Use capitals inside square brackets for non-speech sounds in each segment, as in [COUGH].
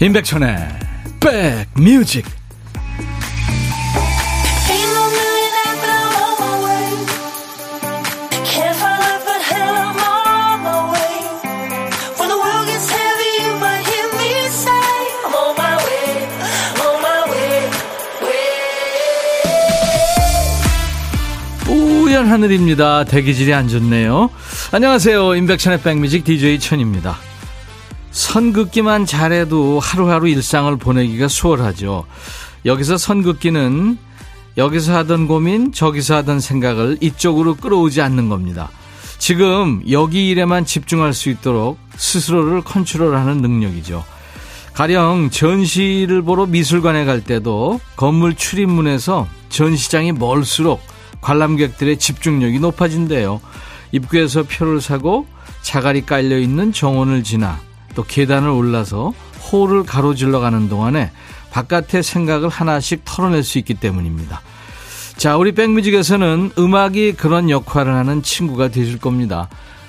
임백천의 백뮤직 하늘입니다. 대기질이 안 좋네요. 안녕하세요. 임백천의 백뮤직 DJ 천입니다. 선긋기만 잘해도 하루하루 일상을 보내기가 수월하죠. 여기서 선긋기는 여기서 하던 고민, 저기서 하던 생각을 이쪽으로 끌어오지 않는 겁니다. 지금 여기 일에만 집중할 수 있도록 스스로를 컨트롤하는 능력이죠. 가령 전시를 보러 미술관에 갈 때도 건물 출입문에서 전시장이 멀수록 관람객들의 집중력이 높아진대요. 입구에서 표를 사고 자갈이 깔려 있는 정원을 지나 또 계단을 올라서 홀을 가로질러 가는 동안에 바깥의 생각을 하나씩 털어낼 수 있기 때문입니다. 자, 우리 백뮤직에서는 음악이 그런 역할을 하는 친구가 되실 겁니다.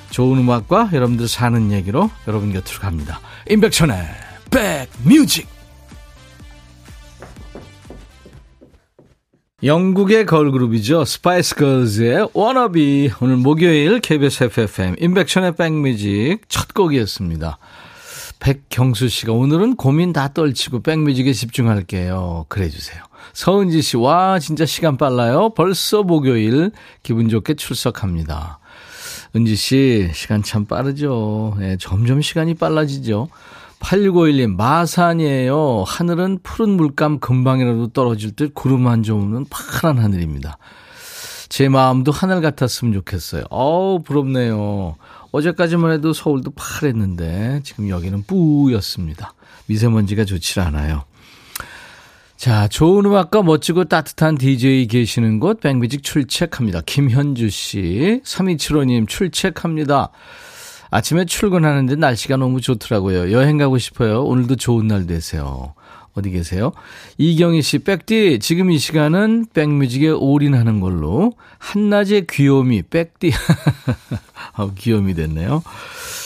좋은 음악과 여러분들 사는 얘기로 여러분 곁으로 갑니다. 임백천의 백뮤직! 영국의 걸그룹이죠. 스파이스 걸즈의 워너비. 오늘 목요일 KBS 해피FM 임백천의 백뮤직 첫 곡이었습니다. 백경수 씨가 오늘은 고민 다 떨치고 백뮤직에 집중할게요. 그래 주세요. 서은지 씨, 와, 진짜 시간 빨라요. 벌써 목요일 기분 좋게 출석합니다. 은지 씨, 시간 참 빠르죠. 네, 점점 시간이 빨라지죠. 8651님, 마산이에요. 하늘은 푸른 물감 금방이라도 떨어질 듯 구름 한 점 없는 파란 하늘입니다. 제 마음도 하늘 같았으면 좋겠어요. 어우, 부럽네요. 어제까지만 해도 서울도 파랬는데 지금 여기는 뿌였습니다. 미세먼지가 좋지 않아요. 자, 좋은 음악과 멋지고 따뜻한 DJ 계시는 곳 백뮤직 출첵합니다. 김현주 씨, 3275님 출첵합니다. 아침에 출근하는데 날씨가 너무 좋더라고요. 여행 가고 싶어요. 오늘도 좋은 날 되세요. 어디 계세요? 이경희 씨, 백디, 지금 이 시간은 백뮤직에 올인하는 걸로. 한낮의 귀요미, 백디. [LAUGHS] 아, 귀요미 됐네요.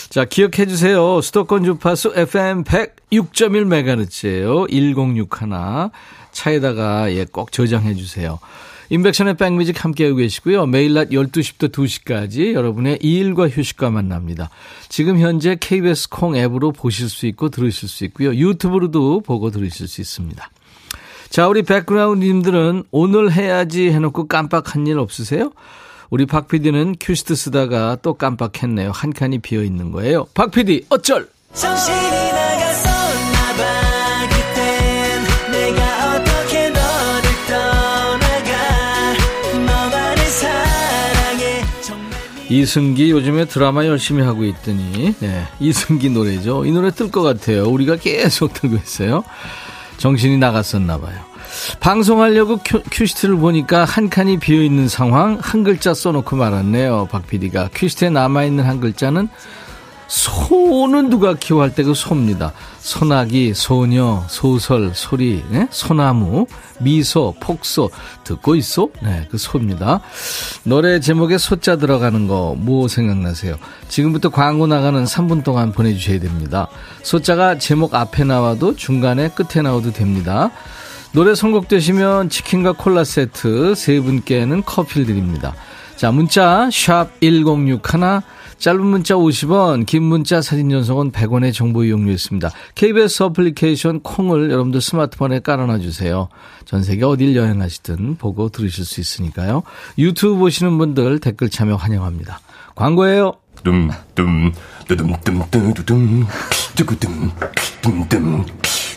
자, 기억해 주세요. 수도권 주파수 FM 106.1MHz예요. 1061. 차에다가 예, 꼭 저장해 주세요. 인백션의 백뮤직 함께하고 계시고요. 매일 낮 12시부터 2시까지 여러분의 일과 휴식과 만납니다. 지금 현재 KBS 콩 앱으로 보실 수 있고 들으실 수 있고요. 유튜브로도 보고 들으실 수 있습니다. 자, 우리 백그라운드님들은 오늘 해야지 해놓고 깜빡한 일 없으세요? 우리 박 PD는 큐시트 쓰다가 또 깜빡했네요. 한 칸이 비어 있는 거예요. 박 PD, 어쩔! 정신이 이승기 요즘에 드라마 열심히 하고 있더니 네, 이승기 노래죠. 이 노래 뜰 것 같아요. 우리가 계속 들고 있어요. 정신이 나갔었나 봐요. 방송하려고 큐, 큐시트를 보니까 한 칸이 비어 있는 상황 한 글자 써놓고 말았네요. 박 PD가 큐시트에 남아 있는 한 글자는 소는 누가 키워할 때 그 소입니다. 소나기, 소녀, 소설, 소리, 네? 소나무, 미소, 폭소 듣고 있어? 네, 그 소입니다. 노래 제목에 소자 들어가는 거 뭐 생각나세요? 지금부터 광고 나가는 3분 동안 보내주셔야 됩니다. 소자가 제목 앞에 나와도 중간에 끝에 나와도 됩니다. 노래 선곡되시면 치킨과 콜라 세트 세 분께는 커피를 드립니다. 자, 문자 샵 1061, 짧은 문자 50원, 긴 문자 사진 전송은 100원의 정보 이용료였습니다. KBS 어플리케이션 콩을 여러분들 스마트폰에 깔아놔 주세요. 전 세계 어딜 여행하시든 보고 들으실 수 있으니까요. 유튜브 보시는 분들 댓글 참여 환영합니다. 광고예요. dumdum 뚜둠 뚜구둠 둠 둠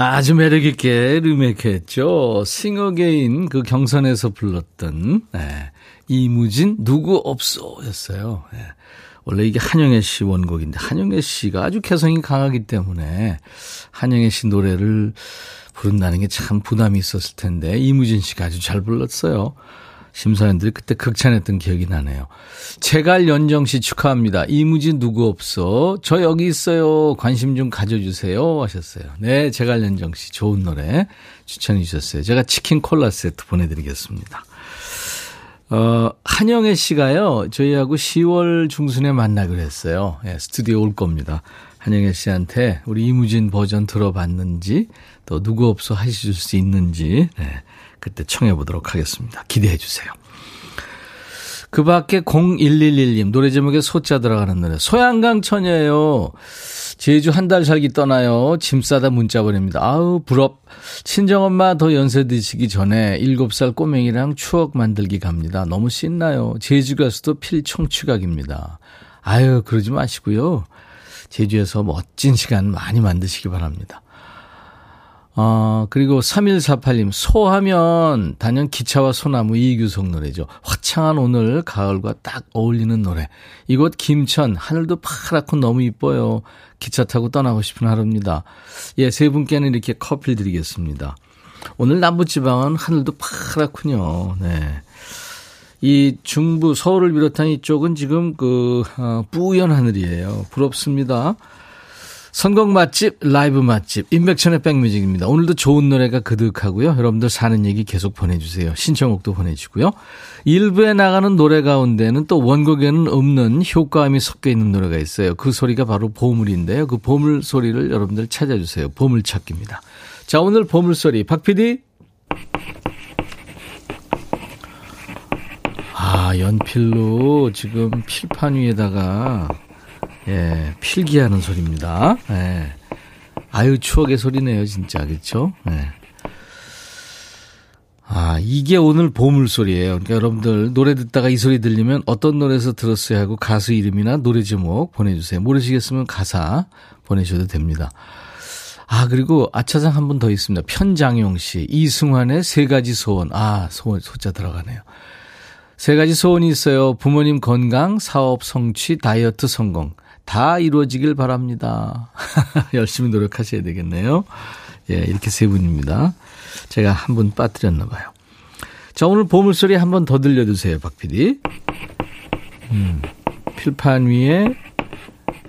아주 매력있게 리메이크했죠. 싱어게인 그 경선에서 불렀던 네. 이무진 누구 없소였어요. 네. 원래 이게 한영애 씨 원곡인데 한영애 씨가 아주 개성이 강하기 때문에 한영애 씨 노래를 부른다는 게 참 부담이 있었을 텐데 이무진 씨가 아주 잘 불렀어요. 심사위원들이 그때 극찬했던 기억이 나네요. 제갈 연정 씨 축하합니다. 이무진 누구 없어? 저 여기 있어요. 관심 좀 가져주세요. 하셨어요. 네, 제갈 연정 씨 좋은 노래 추천해 주셨어요. 제가 치킨 콜라 세트 보내드리겠습니다. 어, 한영애 씨가요, 저희하고 10월 중순에 만나기로 했어요. 예, 스튜디오 올 겁니다. 한영애 씨한테 우리 이무진 버전 들어봤는지, 또 누구 없어 하실 수 있는지, 네, 그때 청해 보도록 하겠습니다. 기대해 주세요. 그 밖에 0111님, 노래 제목에 소자 들어가는 노래. 소양강 처녀예요. 제주 한 달 살기 떠나요. 짐 싸다 문자 보냅니다. 아우, 부럽. 친정엄마 더 연세 드시기 전에 7살 꼬맹이랑 추억 만들기 갑니다. 너무 신나요. 제주 가서도 필청취각입니다. 아유, 그러지 마시고요. 제주에서 멋진 시간 많이 만드시기 바랍니다. 어, 그리고 3148님, 소하면 단연 기차와 소나무 이규석 노래죠. 화창한 오늘 가을과 딱 어울리는 노래. 이곳 김천, 하늘도 파랗고 너무 이뻐요. 기차 타고 떠나고 싶은 하루입니다. 예, 세 분께는 이렇게 커피를 드리겠습니다. 오늘 남부지방은 하늘도 파랗군요. 네. 이 중부, 서울을 비롯한 이쪽은 지금 그, 어, 뿌연 하늘이에요. 부럽습니다. 선곡 맛집, 라이브 맛집, 인백천의 백뮤직입니다. 오늘도 좋은 노래가 그득하고요. 여러분들 사는 얘기 계속 보내주세요. 신청곡도 보내주고요. 일부에 나가는 노래 가운데는 또 원곡에는 없는 효과음이 섞여 있는 노래가 있어요. 그 소리가 바로 보물인데요. 그 보물 소리를 여러분들 찾아주세요. 보물찾기입니다. 자, 오늘 보물 소리. 박 PD? 아, 연필로 지금 필판 위에다가 예, 필기하는 소리입니다. 예. 아유, 추억의 소리네요, 진짜. 그렇죠? 예. 아, 이게 오늘 보물소리예요. 그러니까 여러분들 노래 듣다가 이 소리 들리면 어떤 노래에서 들었어요 하고 가수 이름이나 노래 제목 보내주세요. 모르시겠으면 가사 보내셔도 됩니다. 아, 그리고 아차상 한 분 더 있습니다. 편장용 씨. 이승환의 세 가지 소원. 아, 소원, 소자 들어가네요. 세 가지 소원이 있어요. 부모님 건강, 사업 성취, 다이어트 성공. 다 이루어지길 바랍니다. [LAUGHS] 열심히 노력하셔야 되겠네요. 예, 이렇게 세 분입니다. 제가 한 분 빠뜨렸나 봐요. 자, 오늘 보물소리 한 번 더 들려주세요, 박 PD. 음, 필판 위에,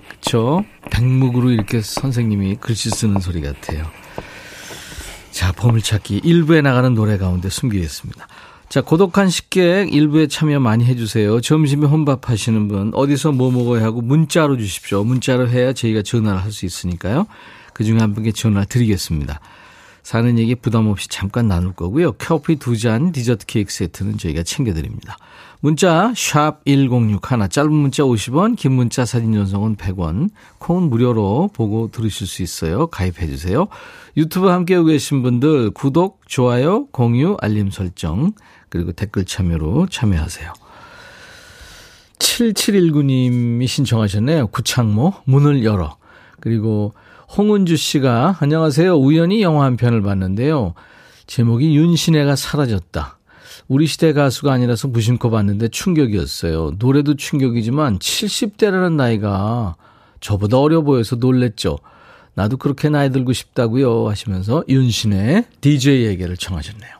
그쵸. 백묵으로 이렇게 선생님이 글씨 쓰는 소리 같아요. 자, 보물찾기 일부에 나가는 노래 가운데 숨기겠습니다. 자, 고독한 식객 일부에 참여 많이 해주세요. 점심에 혼밥 하시는 분, 어디서 뭐 먹어야 하고 문자로 주십시오. 문자로 해야 저희가 전화를 할 수 있으니까요. 그 중에 한 분께 전화 드리겠습니다. 사는 얘기 부담 없이 잠깐 나눌 거고요. 커피 두 잔, 디저트 케이크 세트는 저희가 챙겨드립니다. 문자 1061, 짧은 문자 50원, 긴 문자 사진 전송은 100원, 콩은 무료로 보고 들으실 수 있어요. 가입해 주세요. 유튜브 함께하고 계신 분들 구독, 좋아요, 공유, 알림 설정 그리고 댓글 참여로 참여하세요. 7719님이 신청하셨네요. 구창모, 문을 열어. 그리고 홍은주 씨가 안녕하세요. 우연히 영화 한 편을 봤는데요. 제목이 윤신혜가 사라졌다. 우리 시대 가수가 아니라서 무심코 봤는데 충격이었어요. 노래도 충격이지만 70대라는 나이가 저보다 어려 보여서 놀랬죠. 나도 그렇게 나이 들고 싶다고요 하시면서 윤신의 DJ에게를 청하셨네요.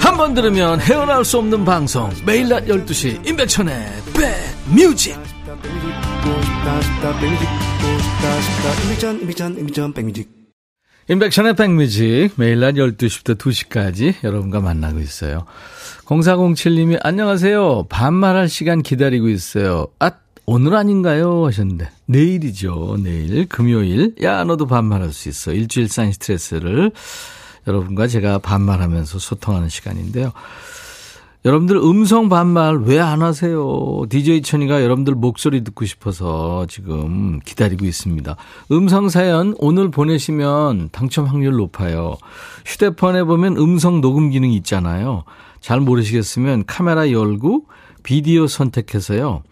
한 번 들으면 헤어나올 수 없는 방송. 매일 낮 12시 임백천의 백뮤직. 임백천의 백뮤직 매일 낮 12시부터 2시까지 여러분과 만나고 있어요. 0407님이 안녕하세요. 반말할 시간 기다리고 있어요. 아 오늘 아닌가요? 하셨는데 내일이죠. 내일 금요일. 야 너도 반말할 수 있어. 일주일 쌓인 스트레스를 여러분과 제가 반말하면서 소통하는 시간인데요. 여러분들 음성 반말 왜 안 하세요? DJ 천이가 여러분들 목소리 듣고 싶어서 지금 기다리고 있습니다. 음성 사연 오늘 보내시면 당첨 확률 높아요. 휴대폰에 보면 음성 녹음 기능 있잖아요. 잘 모르시겠으면 카메라 열고 비디오 선택해서요.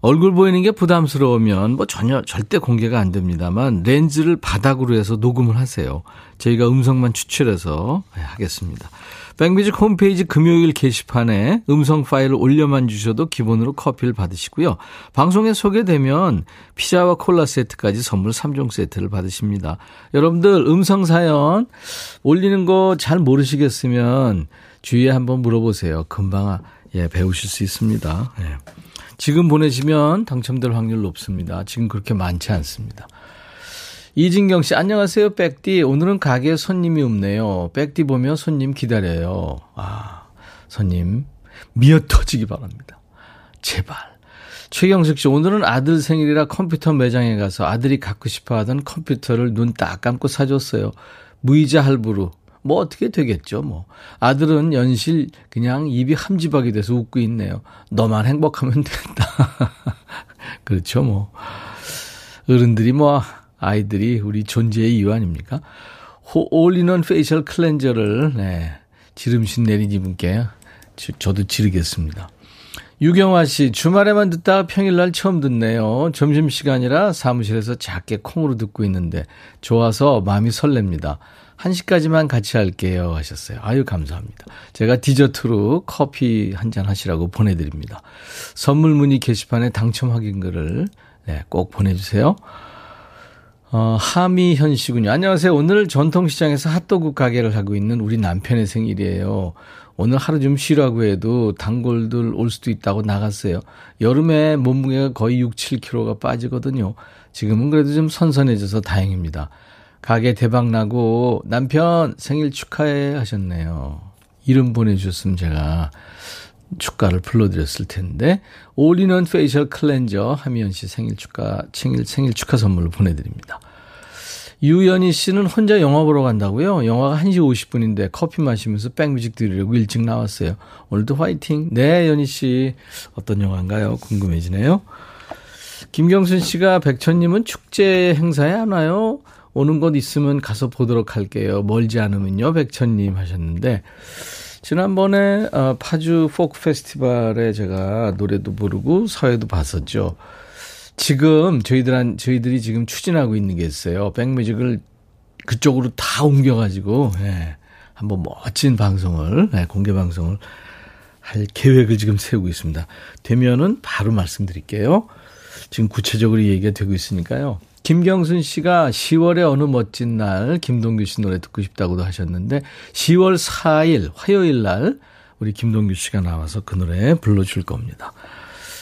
얼굴 보이는 게 부담스러우면 뭐 전혀 절대 공개가 안 됩니다만 렌즈를 바닥으로 해서 녹음을 하세요. 저희가 음성만 추출해서 하겠습니다. 백뮤직 홈페이지 금요일 게시판에 음성 파일을 올려만 주셔도 기본으로 커피를 받으시고요. 방송에 소개되면 피자와 콜라 세트까지 선물 3종 세트를 받으십니다. 여러분들 음성 사연 올리는 거 잘 모르시겠으면 주위에 한번 물어보세요. 금방 예, 배우실 수 있습니다. 예. 지금 보내시면 당첨될 확률 높습니다. 지금 그렇게 많지 않습니다. 이진경 씨, 안녕하세요, 백디. 오늘은 가게에 손님이 없네요. 백디 보며 손님 기다려요. 아, 손님, 미어 터지기 바랍니다. 제발. 최경숙 씨, 오늘은 아들 생일이라 컴퓨터 매장에 가서 아들이 갖고 싶어 하던 컴퓨터를 눈 딱 감고 사줬어요. 무이자 할부로. 뭐 어떻게 되겠죠, 뭐. 아들은 연실 그냥 입이 함지박이 돼서 웃고 있네요. 너만 행복하면 된다. [LAUGHS] 그렇죠, 뭐. 어른들이 뭐 아이들이 우리 존재의 이유 아닙니까? all-in-one facial cleanser를 네, 지름신 내리신 분께 저도 지르겠습니다. 유경화 씨, 주말에만 듣다가 평일날 처음 듣네요. 점심시간이라 사무실에서 작게 콩으로 듣고 있는데 좋아서 마음이 설렙니다. 1시까지만 같이 할게요 하셨어요. 아유 감사합니다. 제가 디저트로 커피 한 잔 하시라고 보내드립니다. 선물 문의 게시판에 당첨 확인글을 네, 꼭 보내주세요. 어, 하미현 씨군요. 안녕하세요. 오늘 전통시장에서 핫도그 가게를 하고 있는 우리 남편의 생일이에요. 오늘 하루 좀 쉬라고 해도 단골들 올 수도 있다고 나갔어요. 여름에 몸무게가 거의 6, 7kg가 빠지거든요. 지금은 그래도 좀 선선해져서 다행입니다. 가게 대박 나고 남편 생일 축하해 하셨네요. 이름 보내주셨으면 제가 축가를 불러드렸을 텐데 all-in-one facial cleanser 하미연 씨 생일 축하 생일 생일 축하 선물로 보내드립니다. 유연희 씨는 혼자 영화 보러 간다고요? 영화가 1시 50분인데 커피 마시면서 백뮤직 들으려고 일찍 나왔어요. 오늘도 화이팅. 네, 연희 씨. 어떤 영화인가요? 궁금해지네요. 김경순 씨가 백천님은 축제 행사에 안 와요? 오는 곳 있으면 가서 보도록 할게요. 멀지 않으면요. 백천님 하셨는데. 지난번에 어, 파주 포크 페스티벌에 제가 노래도 부르고 사회도 봤었죠. 지금 저희들한 저희들이 지금 추진하고 있는 게 있어요. 백뮤직을 그쪽으로 다 옮겨가지고 예, 한번 멋진 방송을 예, 공개 방송을 할 계획을 지금 세우고 있습니다. 되면은 바로 말씀드릴게요. 지금 구체적으로 얘기가 되고 있으니까요. 김경순 씨가 10월에 어느 멋진 날 김동규 씨 노래 듣고 싶다고도 하셨는데 10월 4일 화요일 날 우리 김동규 씨가 나와서 그 노래 불러줄 겁니다.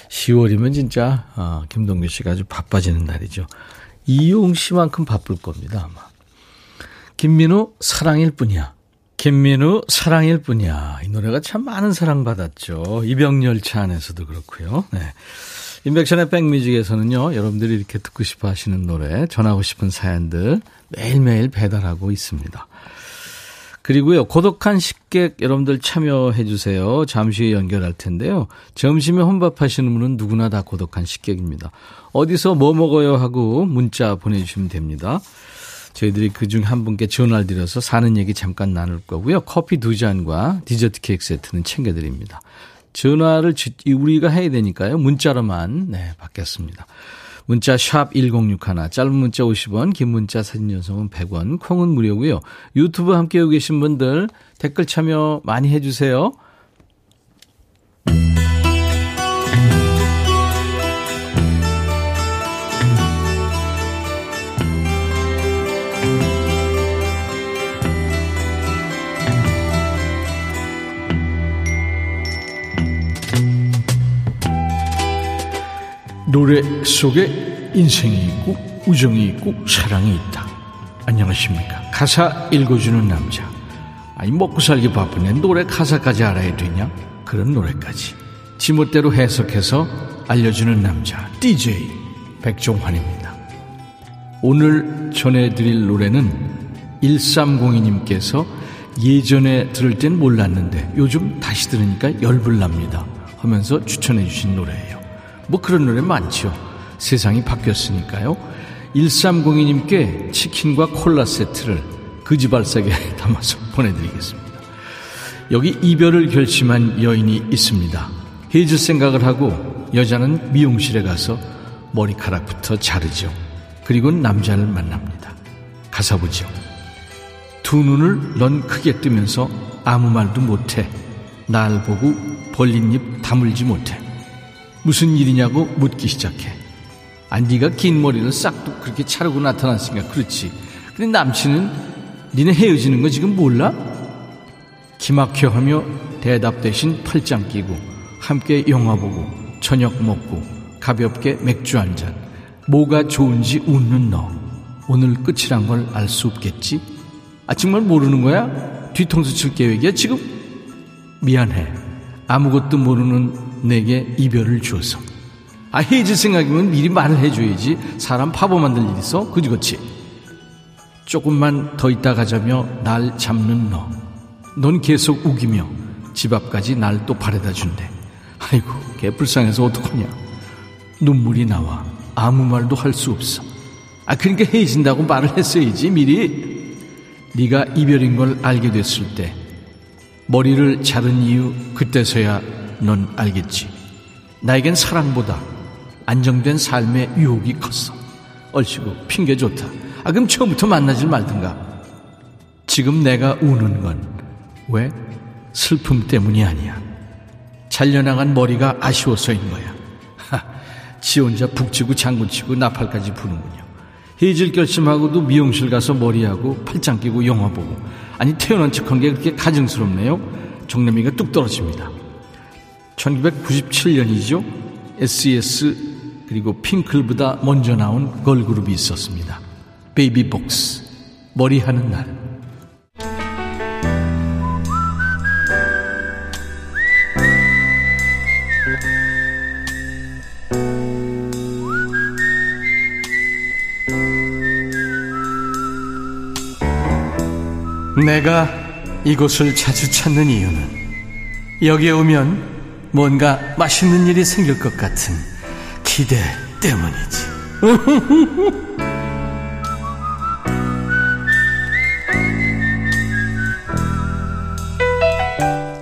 10월이면 진짜 어, 김동규 씨가 아주 바빠지는 날이죠. 이용 씨만큼 바쁠 겁니다 아마. 김민우 사랑일 뿐이야. 김민우 사랑일 뿐이야. 이 노래가 참 많은 사랑받았죠. 이병열차 안에서도 그렇고요. 네. 인백션의 백뮤직에서는요, 여러분들이 이렇게 듣고 싶어 하시는 노래, 전하고 싶은 사연들 매일매일 배달하고 있습니다. 그리고요, 고독한 식객 여러분들 참여해 주세요. 잠시 후에 연결할 텐데요. 점심에 혼밥 하시는 분은 누구나 다 고독한 식객입니다. 어디서 뭐 먹어요 하고 문자 보내주시면 됩니다. 저희들이 그 중 한 분께 전화를 드려서 사는 얘기 잠깐 나눌 거고요. 커피 두 잔과 디저트 케이크 세트는 챙겨드립니다. 전화를 우리가 해야 되니까요. 문자로만 네, 받겠습니다. 문자 샵 1061, 짧은 문자 50원, 긴 문자 사진 연속은 100원, 콩은 무료고요. 유튜브 함께 하고 계신 분들 댓글 참여 많이 해주세요. 노래 속에 인생이 있고 우정이 있고 사랑이 있다. 안녕하십니까. 가사 읽어주는 남자. 아니 먹고 살기 바쁜데 노래 가사까지 알아야 되냐? 그런 노래까지. 지멋대로 해석해서 알려주는 남자. DJ 백종환입니다. 오늘 전해드릴 노래는 1302님께서 예전에 들을 땐 몰랐는데 요즘 다시 들으니까 열불 납니다. 하면서 추천해 주신 노래예요. 뭐 그런 노래 많죠. 세상이 바뀌었으니까요. 1302님께 치킨과 콜라 세트를 그지발사게 [LAUGHS] 담아서 보내드리겠습니다. 여기 이별을 결심한 여인이 있습니다. 헤어질 생각을 하고 여자는 미용실에 가서 머리카락부터 자르죠. 그리고 남자를 만납니다. 가사 보죠. 두 눈을 넌 크게 뜨면서 아무 말도 못해. 날 보고 벌린 입 다물지 못해. 무슨 일이냐고 묻기 시작해. 아, 네가 긴 머리를 싹둑 그렇게 차르고 나타났으니까 그렇지. 근데 남친은 니네 헤어지는 거 지금 몰라? 기막혀 하며 대답 대신 팔짱 끼고 함께 영화 보고 저녁 먹고 가볍게 맥주 한 잔. 뭐가 좋은지 웃는 너. 오늘 끝이란 걸 알 수 없겠지? 아, 정말 모르는 거야? 뒤통수 칠 계획이야, 지금? 미안해. 아무것도 모르는 내게 이별을 주어서. 아, 헤어질 생각이면 미리 말을 해줘야지. 사람 파보 만들 일 있어? 그지, 그치? 조금만 더 있다 가자며 날 잡는 너. 넌 계속 우기며 집 앞까지 날 또 바래다 준대. 아이고, 개 불쌍해서 어떡하냐. 눈물이 나와. 아무 말도 할 수 없어. 아, 그러니까 헤어진다고 말을 했어야지, 미리. 네가 이별인 걸 알게 됐을 때 머리를 자른 이유 그때서야 넌 알겠지. 나에겐 사랑보다 안정된 삶의 유혹이 컸어. 얼씨구 핑계 좋다. 아 그럼 처음부터 만나질 말든가. 지금 내가 우는 건 왜? 슬픔 때문이 아니야. 잘려나간 머리가 아쉬워서인 거야. 하, 지 혼자 북치고 장구치고 나팔까지 부는군요. 헤어질 결심하고도 미용실 가서 머리하고 팔짱 끼고 영화 보고 아니 태연한 척한 게 그렇게 가증스럽네요. 정나미가 뚝 떨어집니다. 1997년이죠. SES 그리고 핑클보다 먼저 나온 걸그룹이 있었습니다. 베이비복스 머리하는 날 내가 이곳을 자주 찾는 이유는 여기에 오면 뭔가 맛있는 일이 생길 것 같은 기대 때문이지. [LAUGHS]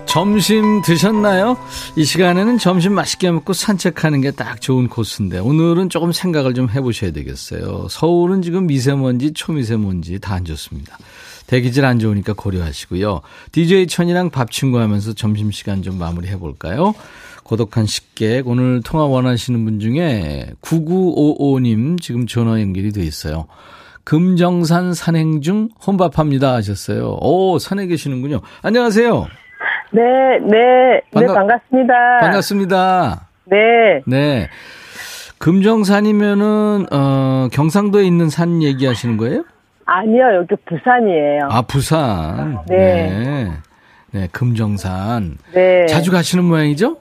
점심 드셨나요? 이 시간에는 점심 맛있게 먹고 산책하는 게 딱 좋은 코스인데 오늘은 조금 생각을 좀 해보셔야 되겠어요. 서울은 지금 미세먼지, 초미세먼지 다 안 좋습니다. 대기질 안 좋으니까 고려하시고요. DJ 천이랑 밥 친구 하면서 점심시간 좀 마무리 해 볼까요? 고독한 식객, 오늘 통화 원하시는 분 중에 9955님 지금 전화 연결이 돼 있어요. 금정산 산행 중 혼밥합니다 하셨어요. 오, 산에 계시는군요. 안녕하세요. 네, 네, 반가, 네, 반갑습니다. 반갑습니다. 네. 네. 금정산이면은, 어, 경상도에 있는 산 얘기하시는 거예요? 아니요, 여기 부산이에요. 아, 부산. 네. 네. 네, 금정산. 네. 자주 가시는 모양이죠?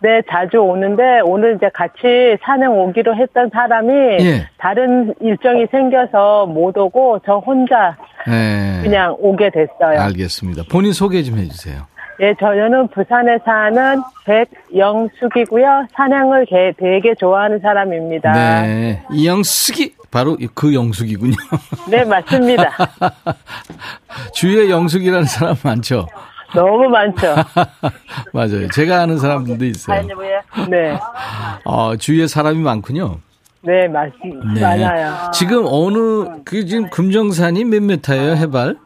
네, 자주 오는데 오늘 이제 같이 산행 오기로 했던 사람이 예. 다른 일정이 생겨서 못 오고 저 혼자 네. 그냥 오게 됐어요. 알겠습니다. 본인 소개 좀 해주세요. 예, 저는 부산에 사는 백영숙이고요. 산행을 되게 좋아하는 사람입니다. 네, 이영숙이 바로 그 영숙이군요. [LAUGHS] 네, 맞습니다. [LAUGHS] 주위에 영숙이라는 사람 많죠? 너무 많죠. [LAUGHS] 맞아요. 제가 아는 사람들도 있어요. 네. 어, 주위에 사람이 많군요. 네, 맞습니다. 네. 많아요. 지금 어느, 그 지금 금정산이 몇 메타예요, 해발?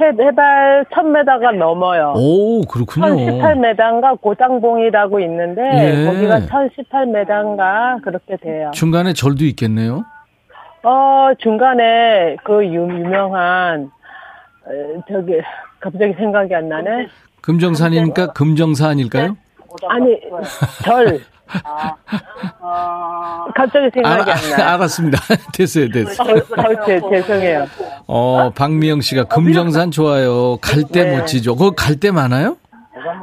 해, 해발 1000m가 넘어요. 오, 그렇군요. 1018m인가 고장봉이라고 있는데 예. 거기가 1018m인가 그렇게 돼요. 중간에 절도 있겠네요. 어, 중간에 그 유, 유명한 저기 갑자기 생각이 안 나네. 금정산이니까 금정산일까요? 아니, 절. 아, 갑자기 생각이 아, 안 나. [LAUGHS] 알았습니다. [LAUGHS] 됐어요, 됐어요. 어, 어, 제, 죄송해요. 어, 박미영 씨가 금정산 좋아요. 갈대 네. 멋지죠. 그거 갈대 많아요?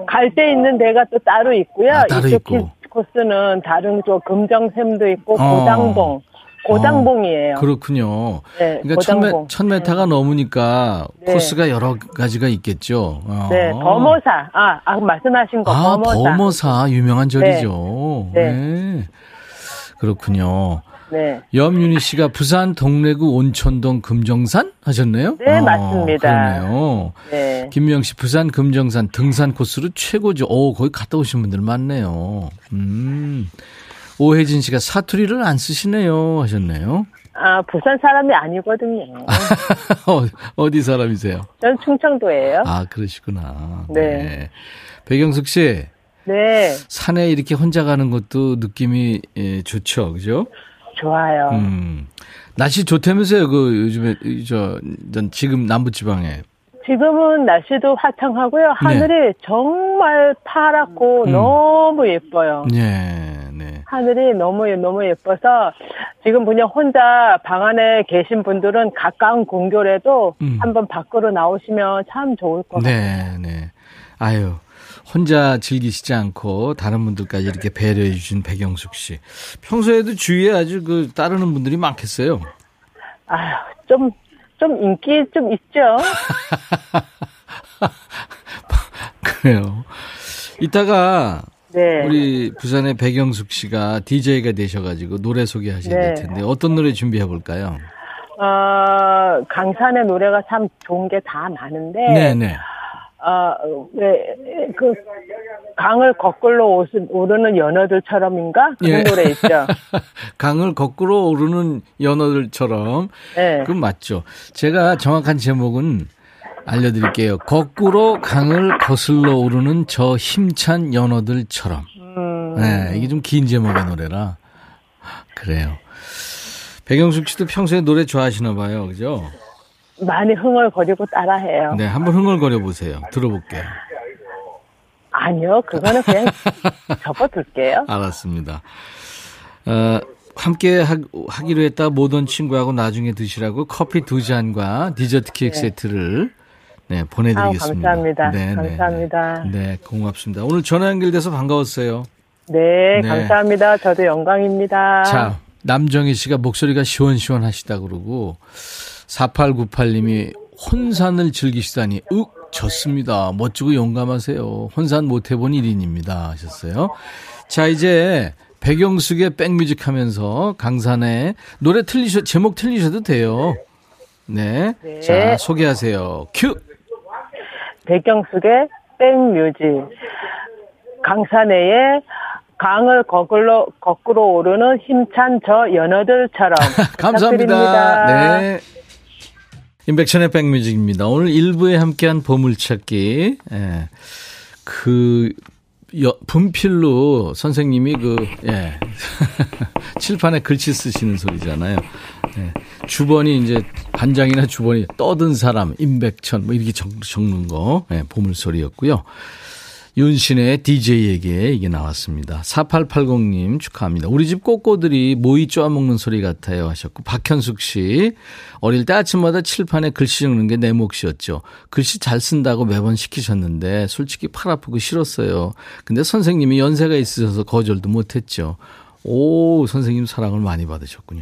갈대 있는 데가 또 따로 있고요. 아, 따로 있고. 코스는 다른 쪽 금정샘도 있고 어. 고장봉 고장봉이에요. 어, 그렇군요. 네, 그러니까 고장봉. 1000m, 1000m가 넘으니까 네. 코스가 여러 가지가 있겠죠. 어. 네, 범어사. 아, 아, 말씀하신 거 아, 범어사. 범어사 유명한 절이죠. 네. 네. 그렇군요. 네. 염윤희 씨가 부산 동래구 온천동 금정산 하셨네요? 네, 맞습니다. 그러네요. 네. 김명 씨 부산 금정산 등산 코스로 최고죠. 오, 거기 갔다 오신 분들 많네요. 음. 오혜진 씨가 사투리를 안 쓰시네요 하셨네요. 아, 부산 사람이 아니거든요. [LAUGHS] 어, 어디 사람이세요? 전 충청도예요. 아, 그러시구나. 네. 배경숙 씨, 네. 산에 이렇게 혼자 가는 것도 느낌이 예, 좋죠. 그죠? 좋아요. 음. 날씨 좋다면서요, 그 요즘에, 이 저, 전 지금 남부 지방에. 지금은 날씨도 화창하고요. 하늘이 정말 파랗고 네. 음. 너무 예뻐요. 네, 네. 하늘이 너무 너무 예뻐서 지금 그냥 혼자 방 안에 계신 분들은 가까운 공교래도 음. 한번 밖으로 나오시면 참 좋을 것 같아요. 네, 네. 아유, 혼자 즐기시지 않고 다른 분들까지 이렇게 배려해 주신 배경숙 씨. 평소에도 주위에 아주 그 따르는 분들이 많겠어요. 아유, 좀, 좀 인기 좀 있죠? [LAUGHS] 그래요. 이따가 네. 우리 부산의 배경숙 씨가 DJ가 되셔가지고 노래 소개하셔야 될 네. 텐데 어떤 노래 준비해 볼까요? 어, 강산의 노래가 참 좋은 게 다 많은데, 네, 네. 어, 왜, 그, 강을 거꾸로 오스- 오르는 연어들처럼인가? 그런 예. 노래 있죠. [LAUGHS] 강을 거꾸로 오르는 연어들처럼 네. 그건 맞죠. 제가 정확한 제목은 알려드릴게요. 거꾸로 강을 거슬러 오르는 저 힘찬 연어들처럼. 음, 네, 이게 좀 긴 제목의 노래라. 그래요. 백영숙 씨도 평소에 노래 좋아하시나 봐요. 그죠? 많이 흥얼거리고 따라해요. 네, 한번 흥얼거려 보세요. 들어볼게요. 아니요, 그거는 그냥 [LAUGHS] 접어둘게요. 알았습니다. 어, 함께 하, 기로 했다 모던 친구하고 나중에 드시라고 커피 두 잔과 디저트 케이크 세트를 네, 보내드리겠습니다. 아우, 감사합니다. 네, 네, 감사합니다. 네, 네, 고맙습니다. 오늘 전화 연결돼서 반가웠어요. 네, 네. 감사합니다. 저도 영광입니다. 자, 남정희 씨가 목소리가 시원시원하시다 그러고 4898님이 혼산을 즐기시다니 윽 좋습니다. 멋지고 용감하세요. 혼산 못 해본 1인입니다 하셨어요. 자, 이제 백영숙의 백뮤직 하면서 강산에 노래 틀리셔 제목 틀리셔도 돼요. 네. 네. 자, 소개하세요. 큐. 백경숙의 백뮤직. 강산해의 강을 거꾸로, 거꾸로 오르는 힘찬 저 연어들처럼. [LAUGHS] 감사합니다. 네. 인백션의 백뮤직입니다. 오늘 1부에 함께한 보물찾기. 예. 그, 여, 분필로 선생님이 그, 예. [LAUGHS] 칠판에 글씨 쓰시는 소리잖아요. 예. 주번이 이제 반장이나 주번이 떠든 사람, 임백천, 뭐 이렇게 적, 적는 거, 예, 보물소리였고요. 윤신의 DJ에게 이게 나왔습니다. 4880님 축하합니다. 우리 집 꼬꼬들이 모이 쪼아먹는 소리 같아요 하셨고 박현숙 씨 어릴 때 아침마다 칠판에 글씨 적는 게 내 몫이었죠. 글씨 잘 쓴다고 매번 시키셨는데 솔직히 팔 아프고 싫었어요. 근데 선생님이 연세가 있으셔서 거절도 못했죠. 오 선생님 사랑을 많이 받으셨군요.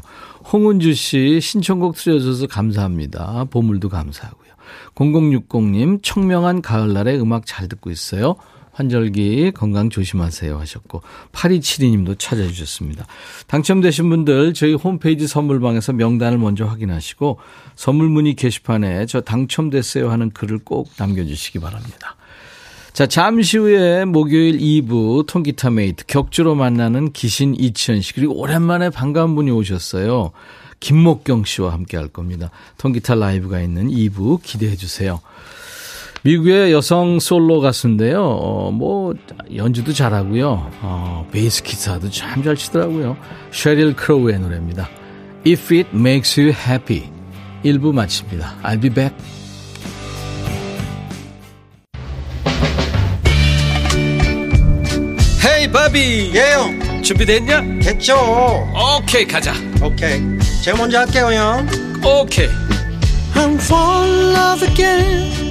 홍은주 씨 신청곡 틀어줘서 감사합니다. 보물도 감사하고요. 0060님 청명한 가을날에 음악 잘 듣고 있어요. 환절기 건강 조심하세요 하셨고 8272님도 찾아주셨습니다. 당첨되신 분들 저희 홈페이지 선물방에서 명단을 먼저 확인하시고 선물 문의 게시판에 저 당첨됐어요 하는 글을 꼭 남겨주시기 바랍니다. 자, 잠시 후에 목요일 2부 통기타 mate 격주로 만나는 기신 이치현 씨 그리고 오랜만에 반가운 분이 오셨어요. 김목경 씨와 함께 할 겁니다. 통기타 라이브가 있는 2부 기대해 주세요. 미국의 여성 솔로 가수인데요. 어, 뭐 연주도 잘하고요. 어, 베이스 기타도 참 잘 치더라고요. 쉐릴 크로우의 노래입니다. If it makes you happy. 1부 마칩니다. I'll be back. Hey 바비 예영 준비됐냐? 됐죠 오케이 가자 오케이 제가 먼저 할게요 형 오케이 I'm fall in love again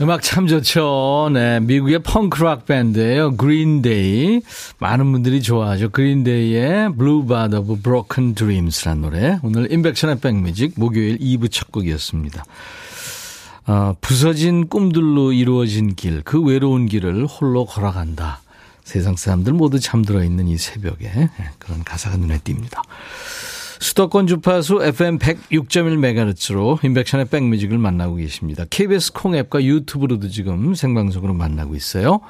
음악 참 좋죠. 네, 미국의 펑크락 밴드예요. 그린데이. 많은 분들이 좋아하죠. 그린데이의 Blue Bad of Broken Dreams라는 노래. 오늘 인백션의 백뮤직 목요일 2부 첫 곡이었습니다. 어, 부서진 꿈들로 이루어진 길, 그 외로운 길을 홀로 걸어간다. 세상 사람들 모두 잠들어 있는 이 새벽에 네, 그런 가사가 눈에 띕니다. 수도권 주파수 FM 106.1MHz로 인백션의 백뮤직을 만나고 계십니다. KBS 콩앱과 유튜브로도 지금 생방송으로 만나고 있어요.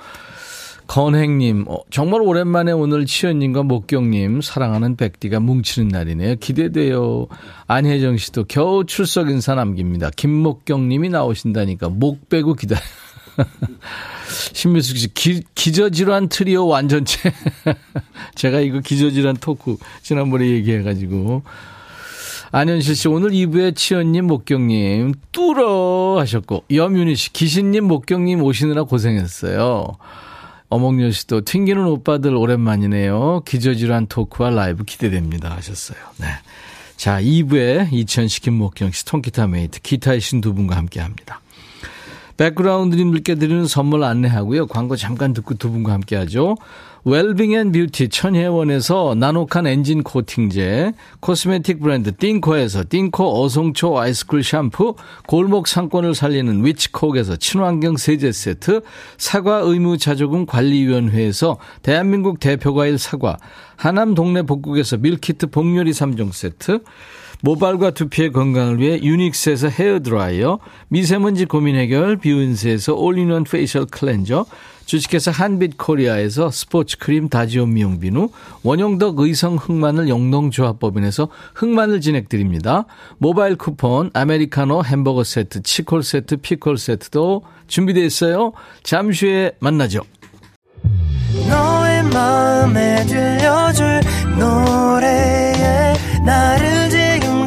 건행님, 어, 정말 오랜만에 오늘 치현님과 목경님 사랑하는 백디가 뭉치는 날이네요. 기대돼요. 안혜정 씨도 겨우 출석 인사 남깁니다. 김목경님이 나오신다니까 목 빼고 기다려. [LAUGHS] 신미숙 씨, 기, 기저질환 트리오 완전체. [LAUGHS] 제가 이거 기저질환 talk 지난번에 얘기해가지고. 안현실 씨, 오늘 2부에 치현님, 목경님, 뚫어 하셨고, 염윤희 씨, 기신님, 목경님 오시느라 고생했어요. 어몽여 씨도 튕기는 오빠들 오랜만이네요. 기저질환 talk와 라이브 기대됩니다 하셨어요. 네. 자, 2부에 이치현, 김목경 씨, 통기타 mate, 기타의 신 두 분과 함께 합니다. 백그라운드님들께 드리는 선물 안내하고요. 광고 잠깐 듣고 두 분과 함께 하죠. well-being and beauty 천혜원에서 나노칸 엔진 코팅제, cosmetic 브랜드 띵코에서 띵코 어성초 ice cool 샴푸, 골목 상권을 살리는 위치콕에서 친환경 세제 세트, 사과 의무 자조금 관리위원회에서 대한민국 대표과일 사과, 하남 동네 복국에서 meal kit 복요리 3종 세트, 모발과 두피의 건강을 위해 유닉스에서 헤어드라이어, 미세먼지 고민 해결 비운세에서 all-in-one facial cleanser, 주식회사 한빛코리아에서 스포츠 크림 다지온 미용 비누, 원형덕 의성 흑마늘 영농조합법인에서 흑마늘 진액 드립니다. 모바일 쿠폰, 아메리카노 햄버거 세트, 치콜 세트, 피콜 세트도 준비되어 있어요. 잠시 후에 만나죠. 너의 마음에 들려줄 노래에 나를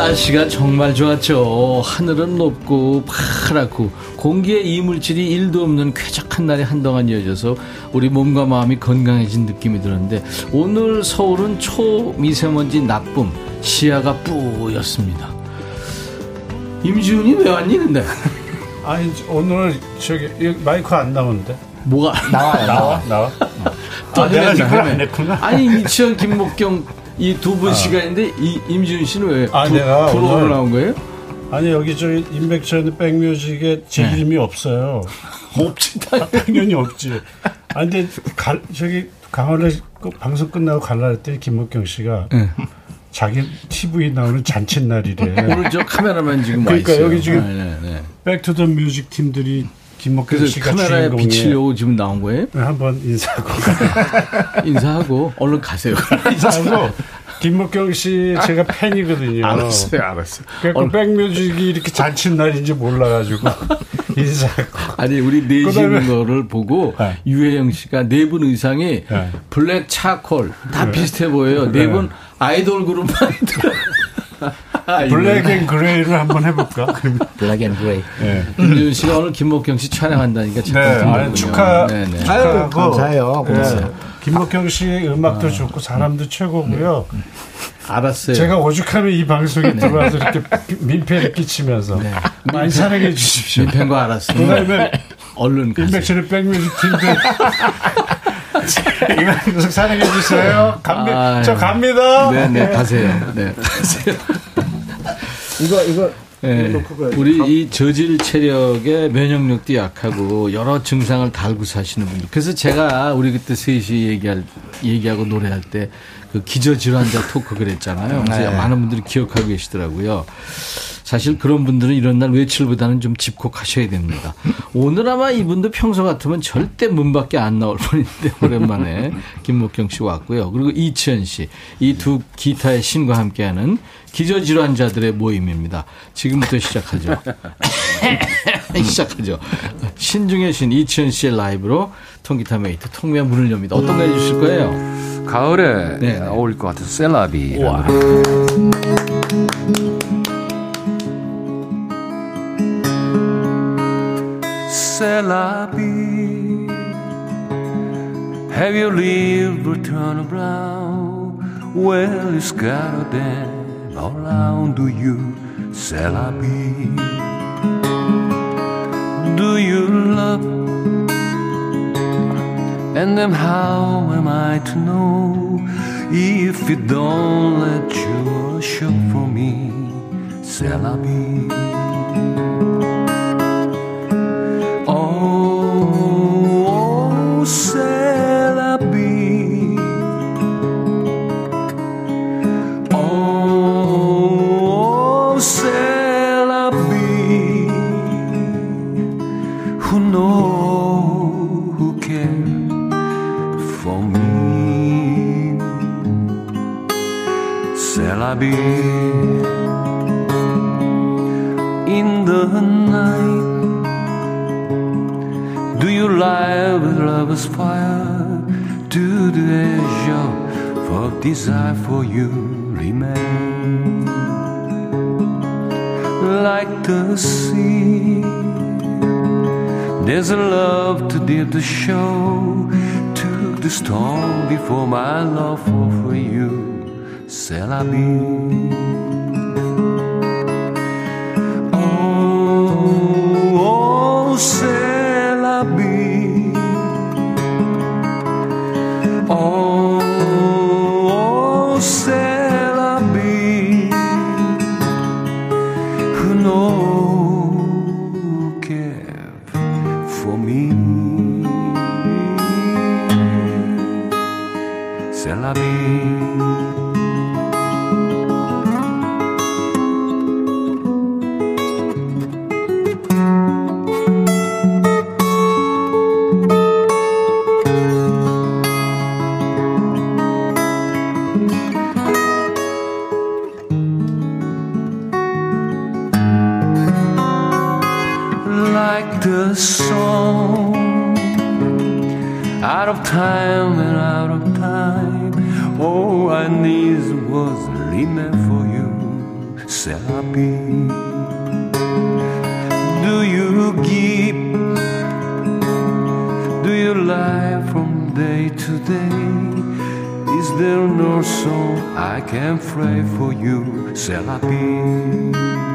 날씨가 정말 좋았죠. 하늘은 높고 파랗고 공기에 이물질이 1도 없는 쾌적한 날이 한동안 이어져서 우리 몸과 마음이 건강해진 느낌이 들었는데 오늘 서울은 초미세먼지 나쁨 시야가 뿌였습니다. 임지훈이 왜 왔니 근데? [LAUGHS] 아니 오늘 저기 이 마이크 안 나오는데 뭐가 나와요 나와 나와 또 아, 내가 헤맸네, 지금 안. 했구나. 아니 이치현 김목경 이 두분 시간인데 이 임지훈 씨는 왜 아, 부- 내가 오늘- 나온 거예요? 아니 여기 저 임백천 백뮤직에 제 네. 이름이 없어요 [LAUGHS] 없지 당연히 없지 아 근데 갈, 저기 강원에 그 방송 끝나고 갈라 했더니 김목경 씨가 네. 자기 TV 나오는 잔칫날이래 오늘 저 카메라만 지금 와 그러니까 있어요. 여기 지금 네, 네, 네. Back to the Music 팀들이 김목경 그래서 씨가 카메라에 비치려고 지금 나온 거예요? 한번 인사하고 [LAUGHS] 인사하고 얼른 가세요. [LAUGHS] 인사하고 김목경 씨 제가 팬이거든요. 알았어요, 알았어요. 그래서 백뮤직이 이렇게 잔칫날인지 몰라가지고 [LAUGHS] 인사하고 아니 우리 내시는 그다음에- 거를 보고 네. 유혜영 씨가 네 분 의상이 네. black charcoal 다 비슷해 보여요. 네 분 아이돌 그룹 만들어. black and gray를 한번 해볼까? [LAUGHS] black and gray. 네. 임지훈 씨가 오늘 김목경 씨 촬영한다니까 네, 아니, 축하- 네, 네. 축하하고 감사해요. 네. 김목경 씨의 음악도 좋고 사람도 최고고요. 알았어요. 제가 오죽하면 이 방송에 들어와서 이렇게 민폐를 끼치면서 많이 사랑해 주십시오. 민폐인 거 알았습니다. 그다음에 얼른 가세요. 임백천의 백뮤직 팀들 이 방송 사랑해 주세요. 갑니, 아유. 저 갑니다. 네, 네, 가세요. 네, 가세요. 이거 이거 가야지. 우리 이 저질 체력에 면역력도 약하고 여러 증상을 달고 사시는 분들. 그래서 제가 우리 그때 셋이 얘기할 얘기하고 노래할 때 그 기저 질환자 토크 그랬잖아요. 그래서 네. 많은 분들이 기억하고 계시더라고요. 사실 그런 분들은 이런 날 외출보다는 좀 집콕하셔야 됩니다. 오늘 아마 이분도 평소 같으면 절대 문 밖에 안 나올 뻔했는데 [LAUGHS] 오랜만에 김목경 씨 왔고요. 그리고 이치현 씨. 이 두 기타의 신과 함께하는 기저질환자들의 모임입니다. 지금부터 시작하죠. [LAUGHS] 시작하죠. 신중의 신 이치현 씨의 라이브로 통기타 mate 통메의 문을 엽니다. 어떤 거 해주실 거예요? 가을에 네, 네. 어울릴 것 같아서 C'est la vie. 우와. Celabi, have you lived or turned around? Well, scattered them all around, do you, Celabi? Do you love? And then how am I to know if you don't let your show for me, Celabi? Oh, desire for you remain? Like the sea, there's a love to did the show. Took the storm before my love for you. Celabi. Oh, time and out of time all i need was a limit for you Celabi. do you give do you lie from day to day is there no song i can pray for you Celabi?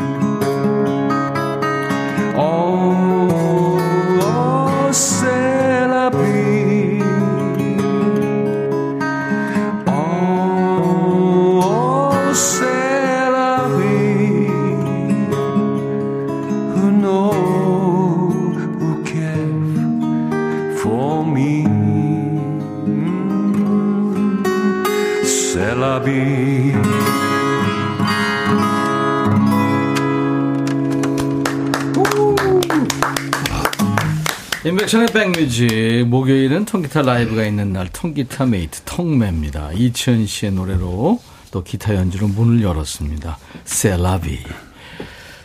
임백천의 백뮤직 목요일은 통기타 라이브가 있는 날 통기타 mate 통메입니다. 이치현 씨의 노래로 또 기타 연주로 문을 열었습니다. C'est la vie.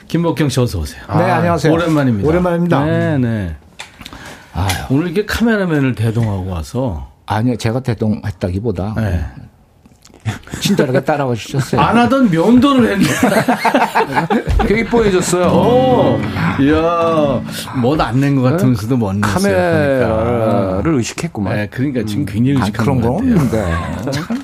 김목경 씨 어서 오세요. 네, 안녕하세요. 오랜만입니다. 오랜만입니다. 네, 네. 아유, 오늘 이렇게 카메라맨을 대동하고 와서 아니요, 제가 대동했다기보다 네. 친절하게 따라와 주셨어요. 안 하던 면도를 했네. [LAUGHS] 되게 이뻐해졌어요. 오, 이야, 멋안 낸 것 같으면서도 멋 냈어요. 카메라를 의식했구만. 네, 그러니까 지금 굉장히 아, 의식한 그런 같아요. 없는데. 참.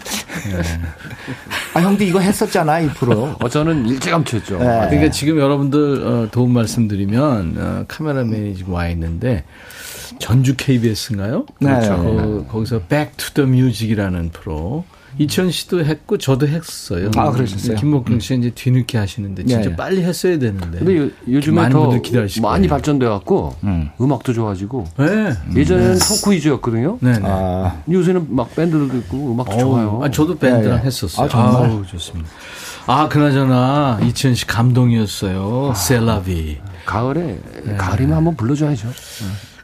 아, 형도 이거 했었잖아, 이 프로. 어, 저는 일찌감치 했죠. 네. 그러니까 지금 여러분들 어, 도움 말씀드리면 어, 카메라맨이 지금 와 있는데 전주 KBS인가요? 네. 그렇죠. 네. 거, 거기서 Back to the Music이라는 프로. 이천 씨도 했고 저도 했어요. 아, 그러셨어요? 김목경 씨 이제 뒤늦게 하시는데 진짜 네. 빨리 했어야 되는데. 근데 요, 요즘에 많은 더 많이. 발전돼 갖고 음. 음악도 좋아지고 네. 예전에는 토크 위주였거든요. 네. 네. 아, 요새는 막 밴드들도 있고 음악도 어우, 좋아요. 아, 저도 밴드랑 예, 예. 했었어요. 아, 정말? 아우, 좋습니다. 아, 그나저나 이천 씨 감동이었어요. 셀라비. 가을에 네. 가을이면 한번 불러줘야죠.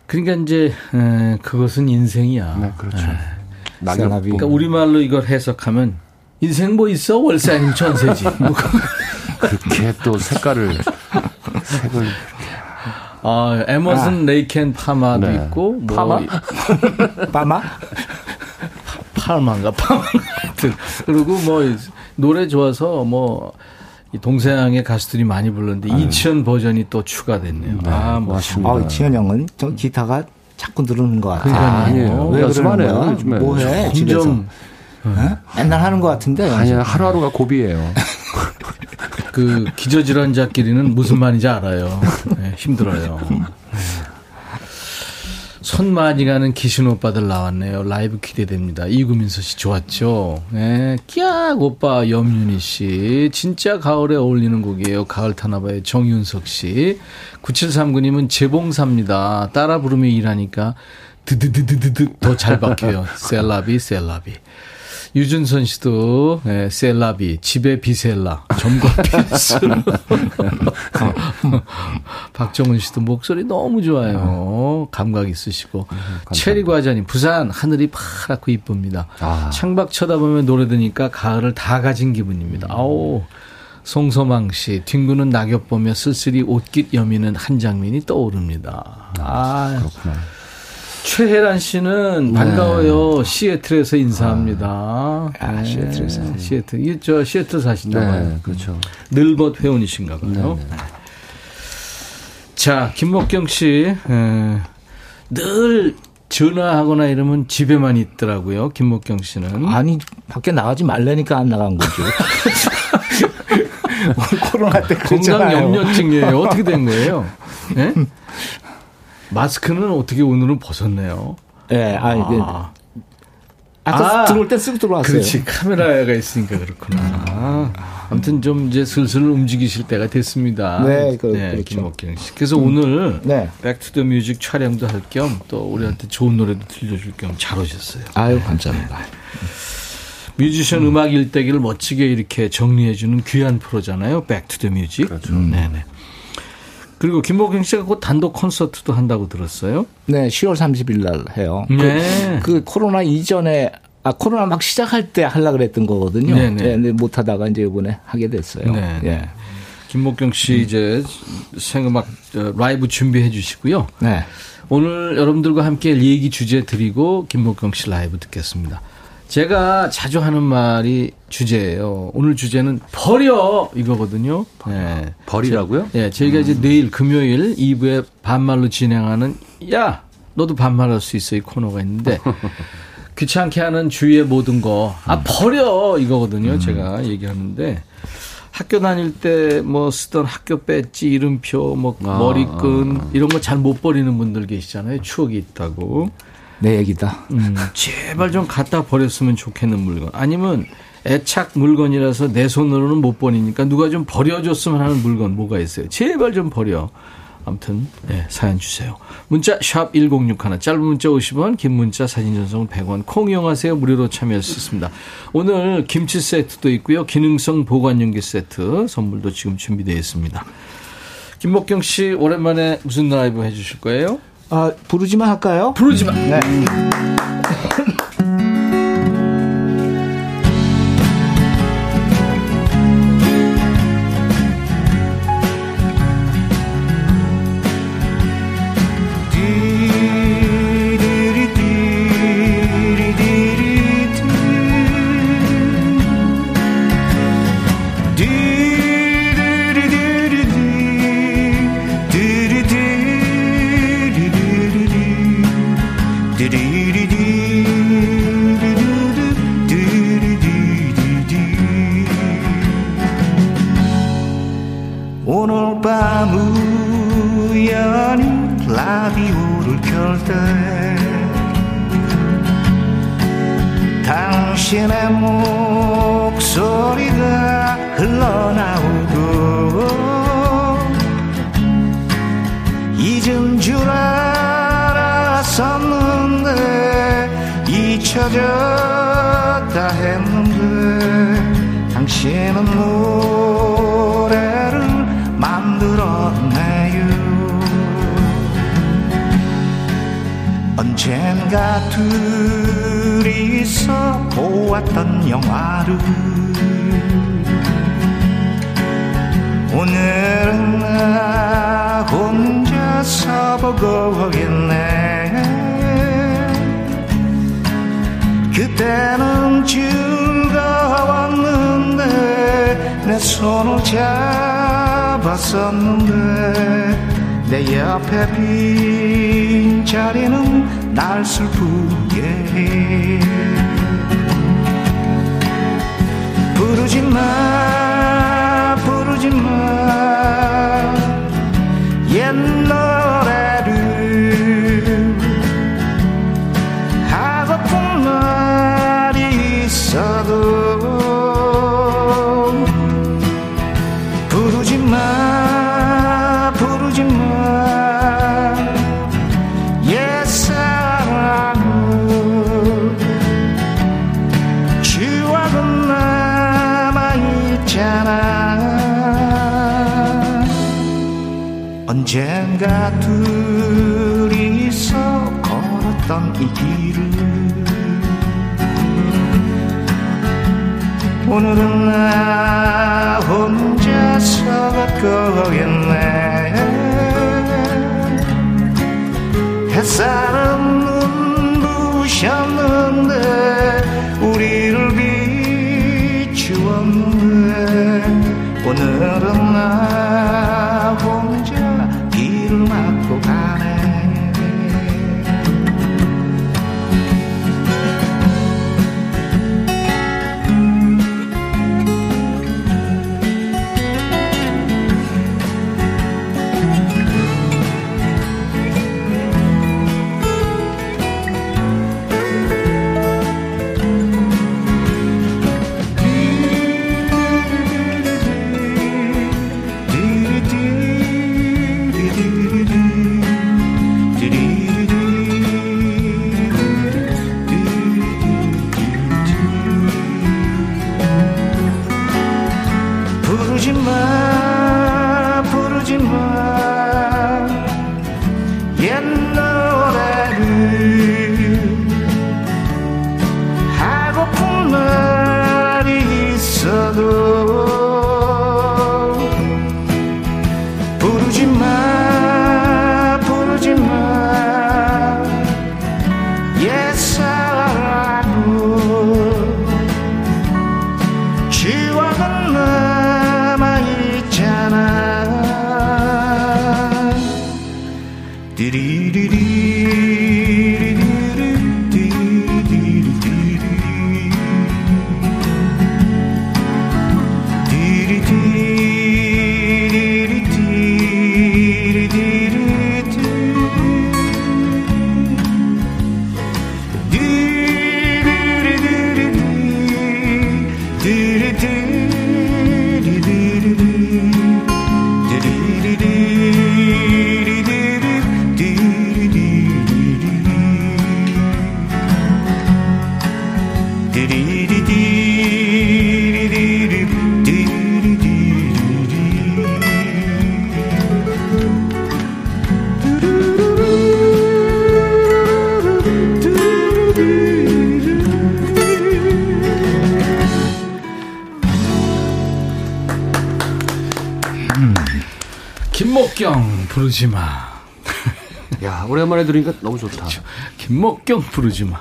그러니까 이제 에, 그것은 인생이야. 네, 그렇죠. 셀 라비. 그러니까 우리말로 이걸 해석하면 인생 뭐 있어 월세 아니면 전세지. [LAUGHS] 뭐 그- 그렇게 또 색깔을 색을 아, 에머슨 레이켄 파마도 네. 있고 뭐 파마? 이- [LAUGHS] 빠마? 파마인가 파마 같은 그리고 뭐 이- 노래 좋아서 뭐. 이 동서양의 가수들이 많이 불렀는데 이치현 버전이 또 추가됐네요. 아, 멋있습니다. 아, 지현 형은 저 기타가 자꾸 늘는 것 같아. 그러니까요. 아니에요. 왜 연습 안 그러는 거야? 요즘에. 뭐해, 집에서? 점점 어? 맨날 하는 것 같은데. 아니야 하루하루가 고비예요. 그 기저질환자끼리는 무슨 말인지 알아요. 네, 힘들어요. [LAUGHS] 손 많이 가는 기신 오빠들 나왔네요. 라이브 기대됩니다. 이구민서 씨 좋았죠? 네. 끼악 오빠 염윤희 씨. 진짜 가을에 어울리는 곡이에요. 가을 타나봐의 정윤석 씨. 9739님은 재봉사입니다. 따라 부르며 일하니까 드드드드드드 더 잘 박혀요. 셀라비 셀라비. 유준선 씨도 네, 셀라비 집에 비셀라 점과 [LAUGHS] 필수. [LAUGHS] 박정은 씨도 목소리 너무 좋아요. 감각 있으시고. 체리 과자님 부산 하늘이 파랗고 이쁩니다. 아. 창밖 쳐다보면 노래 들으니까 가을을 다 가진 기분입니다. 아오 송소망 씨 뒹구는 낙엽 보며 쓸쓸히 옷깃 여미는 한 장면이 떠오릅니다. 아. 그렇구나. 최혜란 씨는 반가워요. 시애틀에서 인사합니다. 아, 시애틀에서. 네, 시애틀. 이저 시애틀 사시나 봐요. 네, 그렇죠. 늘벗 회원이신가 봐요. 자, 김목경 씨. 에, 늘 전화하거나 이러면 집에만 있더라고요. 김목경 씨는. 아니, 밖에 나가지 말라니까 안 나간 거죠. [LAUGHS] [LAUGHS] 코로나 때 건강 그랬잖아요. 염려증이에요. 어떻게 된 거예요? 예? [LAUGHS] 마스크는 어떻게 오늘은 벗었네요. 예, 아니, 그, 아, 아까 아, 들어올 때 쓰고 들어왔어요. 그렇지. 카메라가 있으니까 그렇구나. 아무튼 좀 이제 슬슬 움직이실 때가 됐습니다. 네, 그- 그렇죠. 김목경 씨. 그래서 오늘 네. Back to the Music 촬영도 할 겸 또 우리한테 좋은 노래도 들려줄 겸 잘 오셨어요. 아유, 감사합니다. 뮤지션 음. 악 일대기를 멋지게 이렇게 정리해주는 귀한 프로잖아요. Back to the Music. 그렇죠. 네네. 그리고 김목경 씨가 곧 단독 콘서트도 한다고 들었어요. 네, 10월 30일 날 해요. 네. 그, 그 코로나 이전에 아 코로나 막 시작할 때 하려 그랬던 거거든요. 네네. 네, 근데 못 하다가 이제 이번에 하게 됐어요. 네. 예. 김목경 씨 이제 생음악 어, 라이브 준비해 주시고요. 네. 오늘 여러분들과 함께 얘기 주제 드리고 김목경 씨 라이브 듣겠습니다. 제가 자주 하는 말이 주제예요. 오늘 주제는 버려 이거거든요. 네. 버리라고요? 예, 저희가 이제 내일 금요일 2부에 반말로 진행하는 야 너도 반말할 수 있어 이 코너가 있는데 [LAUGHS] 귀찮게 하는 주위의 모든 거 아 버려 이거거든요. 제가 얘기하는데 학교 다닐 때 뭐 쓰던 학교 배지 이름표 뭐 아, 머리끈 이런 거 잘 못 버리는 분들 계시잖아요. 추억이 있다고. 내 얘기다. 음, 제발 좀 갖다 버렸으면 좋겠는 물건. 아니면 애착 물건이라서 내 손으로는 못 버리니까 누가 좀 버려줬으면 하는 물건 뭐가 있어요. 제발 좀 버려. 아무튼 네, 사연 주세요. 문자 샵 1061, 짧은 문자 50원, 긴 문자 사진 전송은 100원, 콩 이용하세요. 무료로 참여할 수 있습니다. 오늘 김치 세트도 있고요. 기능성 보관용기 세트 선물도 지금 준비되어 있습니다. 김목경 씨 오랜만에 무슨 라이브 해주실 거예요? 아 부르지만 할까요? 부르지 마. 네. [LAUGHS] 언젠가 둘이서 걸었던 이 길을. 오늘은 나 혼자서 걷고 있네. 햇살은 눈부셨는데 우리를 비추었는데 오늘 부르지 마. 야, 오랜만에 들으니까 너무 좋다. 김목경 부르지 마.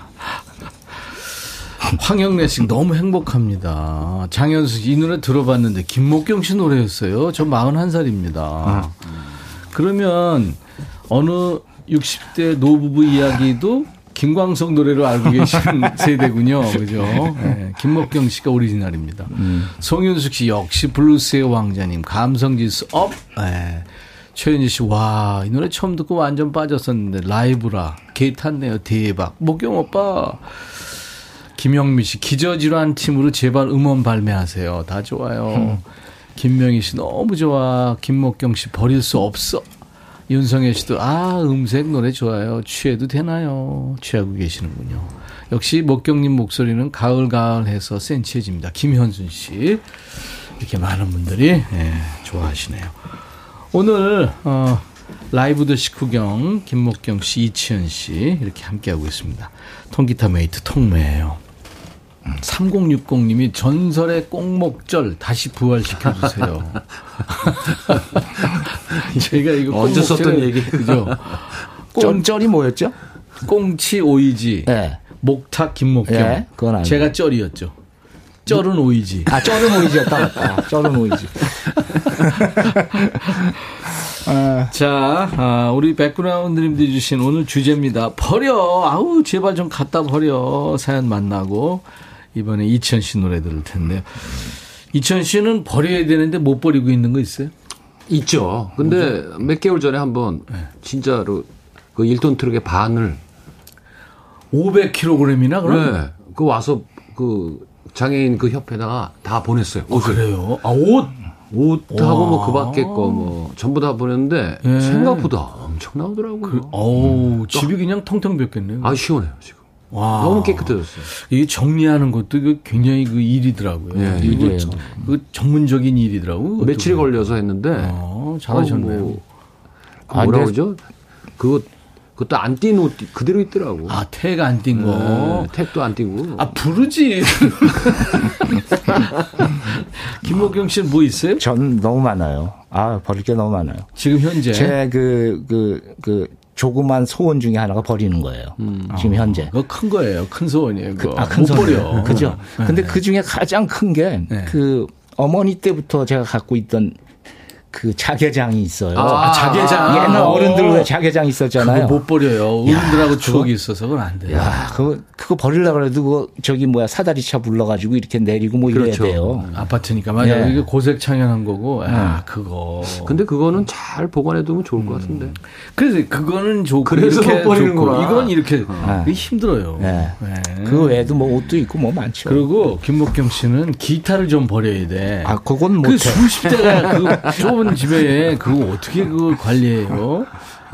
황영래 씨 너무 행복합니다. 장현수 씨 이 노래 들어봤는데 김목경 씨 노래였어요. 저 41살입니다. 그러면 어느 60대 노부부 이야기도 김광석 노래로 알고 계시는 [LAUGHS] 세대군요. 그죠? 네, 김목경 씨가 오리지널입니다. 송윤숙 씨 역시 블루스의 왕자님. 감성지수 up. 네. 최현지 씨, 와, 이 노래 처음 듣고 완전 빠졌었는데, 라이브라. 개 탔네요. 대박. 목경 오빠. 김영미 씨, 기저질환 팀으로 제발 음원 발매하세요. 다 좋아요. 김명희 씨, 너무 좋아. 김목경 씨, 버릴 수 없어. 윤성혜 씨도, 아, 음색 노래 좋아요. 취해도 되나요? 취하고 계시는군요. 역시 목경님 목소리는 가을가을 해서 센치해집니다. 김현순 씨. 이렇게 많은 분들이, 예, 좋아하시네요. 오늘, 어, 라이브도 식후경, 김목경 씨, 이치현 씨, 이렇게 함께하고 있습니다. 통기타 mate 통매예요 3060님이 전설의 꽁목쩔 다시 부활시켜 주세요. [LAUGHS] 제가 이거 언제 썼던 얘기? 그죠? [LAUGHS] 쩔, 쩔이 뭐였죠? 꽁치 오이지, 예. 목탁 김목경. 예, 그건 알죠. 제가 쩔이었죠. 쩔은 오이지. 아, 쩔은 오이지였다. 맞다. [LAUGHS] 쩔은 오이지. 자, 아, 우리 백그라운드님들이 주신 오늘 주제입니다. 버려. 아우, 제발 좀 갖다 버려. 사연 만나고. 이번에 이천 씨 노래 들을 텐데요. 이천 씨는 버려야 되는데 못 버리고 있는 거 있어요? 있죠. 근데 몇 개월 전에 한번 네. 진짜로 그 1톤 트럭의 반을 500kg이나 그럼? 네, 그 와서 그 장애인 그 협회다가 다 보냈어요. 옷을. 그래요? 아, 옷? 옷하고 와. 뭐그 밖에 거 뭐 전부 다 보냈는데 예. 생각보다 엄청 나오더라고요. 어우, 집이 그냥 텅텅 비었겠네요. 아 시원해요 지금. 와. 너무 깨끗해졌어요. 이게 정리하는 것도 그 굉장히 그 일이더라고요. 예, 일이에요. 그 전문적인 일이더라고요. 며칠이 걸려서 했는데 어, 잘하셨네요. 어, 뭐, 그 아, 뭐라 그러죠? 그거 그것도 안띈옷 그대로 있더라고. 아, 태가 안띈 거. 네, 택도 안 띄고. 아, 부르지. [LAUGHS] 김목경 씨는 뭐 있어요? 전 너무 많아요. 아, 버릴 게 너무 많아요. 지금 현재. 제 그, 그, 그, 조그만 소원 중에 하나가 버리는 거예요. 지금 현재. 그거 큰 거예요. 큰 소원이에요. 그거. 아, 큰 못 소원. 버려. 그죠? 근데 그 중에 가장 큰게 네. 그 어머니 때부터 제가 갖고 있던 그 자개장이 있어요. 아, 자개장. 옛날 어. 어른들 왜 자개장 있었잖아요. 그거 못 버려요. 야, 어른들하고 그거- 추억이 있어서 그건 안 돼요. 야, 그거, 그거 버리려고 그래도 그거 저기 뭐야 사다리차 불러가지고 이렇게 내리고 뭐 이래야 그렇죠. 돼요. 아파트니까 맞아요. 예. 이게 고색 창연한 거고. 아, 그거. 근데 그거는 잘 보관해두면 좋을 것 같은데. 그래서 그거는 좋고 그래서 이렇게 못 버리는구나. 좋고 이건 이렇게 아. 이게 힘들어요. 예. 네. 그 외에도 뭐 옷도 있고 뭐 많죠. 그리고 김목경 씨는 기타를 좀 버려야 돼. 아, 그건 그 못해. 수십 대가 그 [LAUGHS] 좁은 집에 그거 어떻게 그걸 관리해요?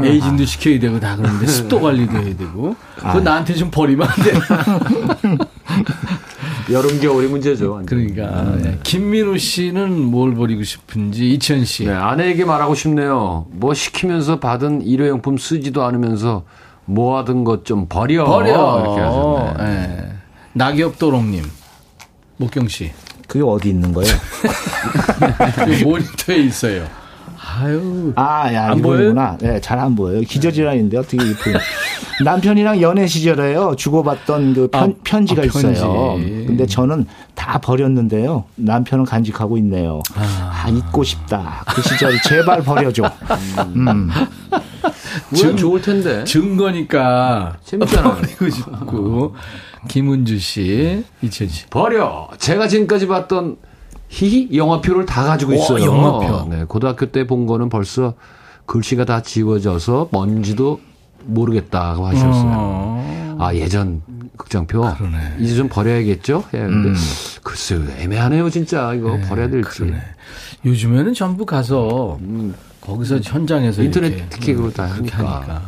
에이징도 시켜야 되고 다 그러는데 습도 관리도 해야 되고 그거 나한테 좀 버리면 안 돼. [LAUGHS] 여름 겨울이 문제죠. 완전. 그러니까 예. 김민우 씨는 뭘 버리고 싶은지 이천 씨. 네, 아내에게 말하고 싶네요. 뭐 시키면서 받은 일회용품 쓰지도 않으면서 모아둔 것 좀 버려. 버려. 이렇게 하셨네. 예. 낙엽도롱님. 목경 씨. 그게 어디 있는 거예요? [LAUGHS] 그 모니터에 있어요. 아유. 아, 야, 안 이거구나. 네, 잘 안 보여요. 기저질환인데 어떻게 이렇게. 남편이랑 연애 시절에요. 주고받던 그 편, 아, 편지가 아, 편지. 있어요. 근데 저는 다 버렸는데요. 남편은 간직하고 있네요. 아, 잊고 싶다. 그 시절 제발 버려줘. 음. [LAUGHS] 왜 좋을 텐데. 증거니까 재밌잖아요. [LAUGHS] 버리고 싶고 김은주 씨, 이천 씨. 버려. 제가 지금까지 봤던 히히 영화표를 다 가지고 오, 있어요. 영화표. 네, 고등학교 때 본 거는 벌써 글씨가 다 지워져서 뭔지도 모르겠다고 하셨어요. 어. 아 예전 극장표 이제 좀 버려야겠죠. 예, 근데 글쎄요 애매하네요 진짜 이거 버려야 될지. 그러네. 요즘에는 전부 가서 거기서 현장에서 인터넷 티켓으로 다 그렇게 하니까. 하니까.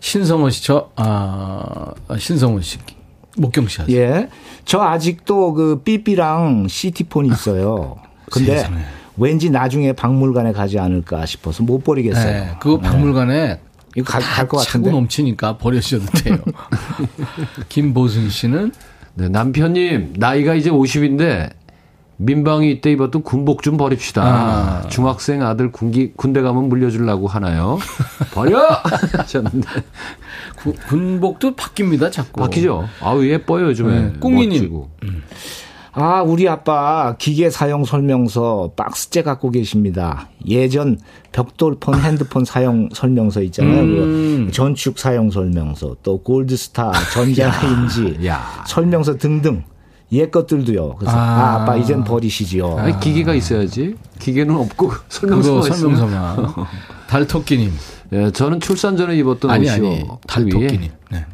신성호 씨, 저, 아, 아, 신성호 씨, 목경 씨 하세요. 예. 저 아직도 그 삐삐랑 시티폰이 있어요. 근데 세상에. 왠지 나중에 박물관에 가지 않을까 싶어서 못 버리겠어요. 네, 그거 박물관에 이거 갈것 차고 같은데. 넘치니까 버려주셔도 돼요. [LAUGHS] 김보순 씨는 네, 남편님 나이가 이제 50인데 민방위 이때 입었던 군복 좀 버립시다. 아. 중학생 아들 군기 군대 가면 물려주려고 하나요? [LAUGHS] 버려 하셨는데 구- 군복도 바뀝니다, 자꾸. 바뀌죠. 아우 예뻐요 요즘에. 네, 꿍이님. 멋지고. 아, 우리 아빠 기계 사용 설명서 박스째 갖고 계십니다. 예전 벽돌폰 [LAUGHS] 핸드폰 사용 설명서 있잖아요. 음. 그 전축 사용 설명서, 또 골드스타, 전자레인지 [LAUGHS] 설명서 등등. 옛 것들도요. 그래서 아, 아. 아 빠 이젠 버리시지요. 아니, 기계가 있어야지. 기계는 없고 [LAUGHS] 있으면. 설명서만. [LAUGHS] 달토끼님. 예, 저는 출산 전에 입었던 아니, 옷이요. 아니. 그 달토끼님. 위에 네.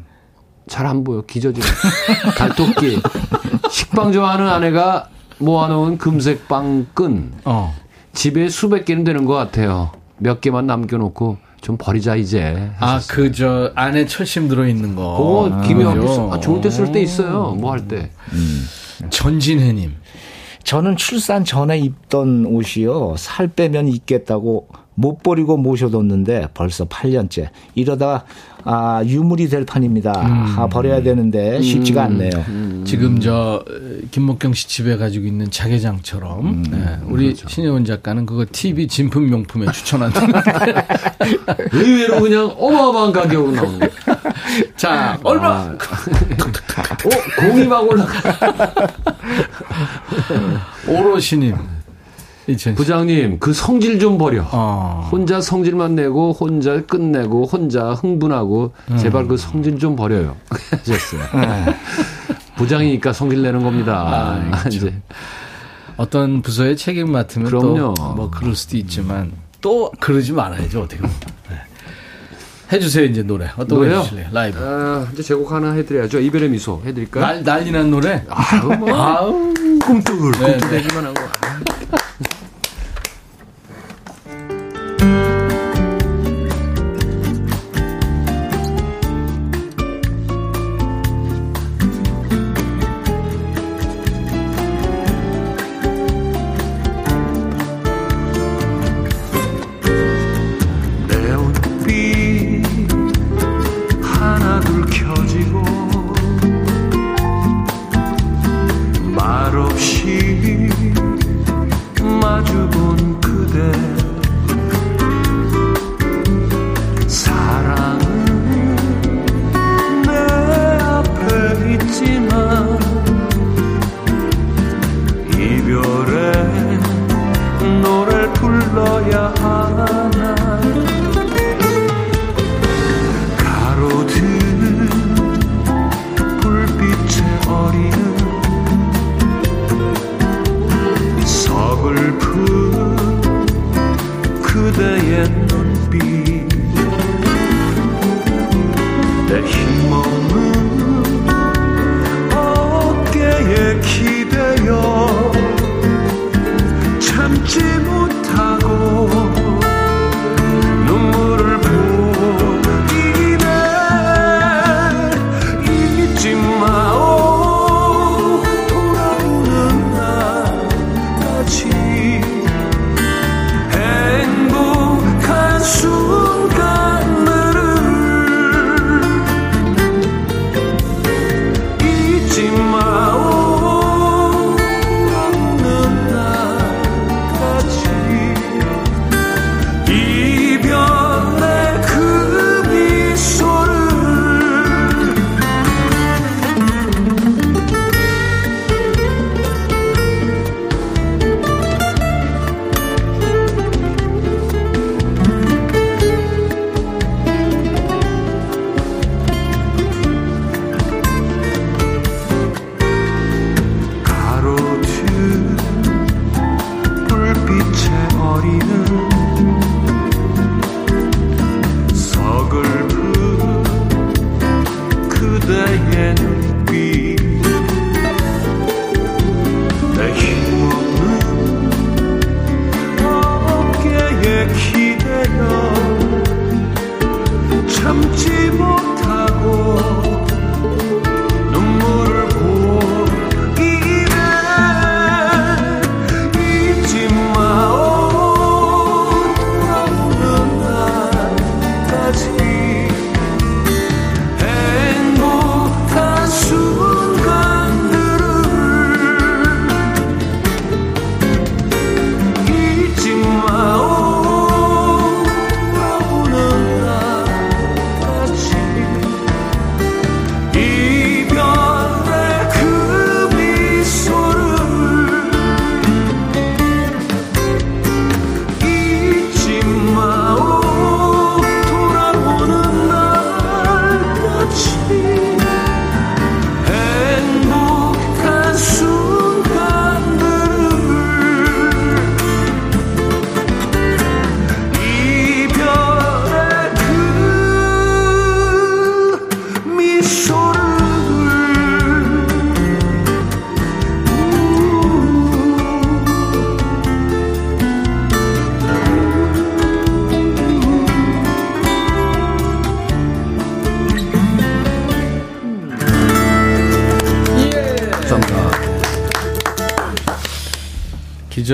잘안 보여. 기저질. [LAUGHS] 달토끼. 식빵 좋아하는 아내가 모아놓은 금색 빵끈. 어. 집에 수백 개는 되는 것 같아요. 몇 개만 남겨놓고 좀 버리자 이제. 아, 그, 저, 안에 철심 들어 있는 거. 그거. 어, 아, 좋을 때 쓸 때 있어요. 뭐 할 때. 전진혜님. 저는 출산 전에 입던 옷이요. 살 빼면 입겠다고 못 버리고 모셔뒀는데 벌써 8년째. 이러다가 아, 유물이 될 판입니다. 아, 버려야 되는데 쉽지가 않네요. 지금 저 김목경 씨 집에 가지고 있는 자개장처럼 네, 우리 신혜원 작가는 그거 TV 진품 명품에 추천한다. [LAUGHS] 의외로 그냥 어마어마한 가격으로 나오는 거예요. [LAUGHS] 자, 얼마? 어, 공이 막 올라가. 오로시님. 부장님, 그 성질 좀 버려. 어. 혼자 성질만 내고, 혼자 끝내고, 혼자 흥분하고, 제발 그 성질 좀 버려요. 하셨어요. [LAUGHS] 부장이니까 성질 내는 겁니다. 아, 그렇죠. 이제. 어떤 부서에 책임 맡으면 그럼요. 또뭐 그럴 수도 있지만 또 그러지 말아야죠 어떻게 보면. 네. 해주세요 이제 노래 어떤 거 노래요? 해주실래요? 라이브. 아, 이제 제곡 하나 해드려야죠. 이별의 미소 해드릴까요? 날 난리난 노래. 아우, 뭐. 아우. 꿈틀, 네, 네. 꿈틀대기만 하고.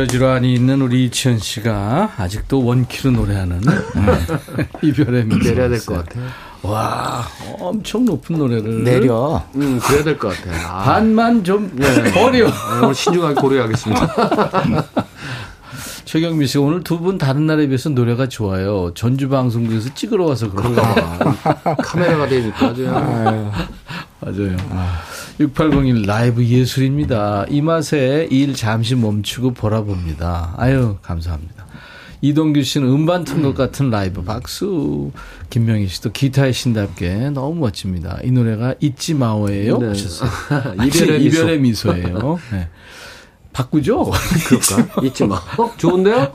부저질환이 있는 우리 이치현 씨가 아직도 원키로 노래하는 [LAUGHS] 이별의 미소. 내려야 될 것 같아요. 와, 엄청 높은 노래를. 내려. 음, 그래야 될 것 같아요. 아, 반만 좀 네. 버려. 오늘 신중하게 고려하겠습니다. [LAUGHS] 최경미 씨, 오늘 두 분 다른 날에 비해서 노래가 좋아요. 전주 방송국에서 찍으러 와서 그런가 봐. 카메라가 되니까 아주. 맞아요. [LAUGHS] 6801 라이브 예술입니다. 이 맛에 일 잠시 멈추고 보라 봅니다. 아유, 감사합니다. 이동규 씨는 음반 튼 것 같은 라이브 박수. 김명희 씨도 기타의 신답게 너무 멋집니다. 이 노래가 잊지 마오예요. 네. [LAUGHS] 이별의 미소. 이별의 미소예요. 네. 바꾸죠? [LAUGHS] 그럴까? [LAUGHS] 잊지 마. 어, 좋은데요?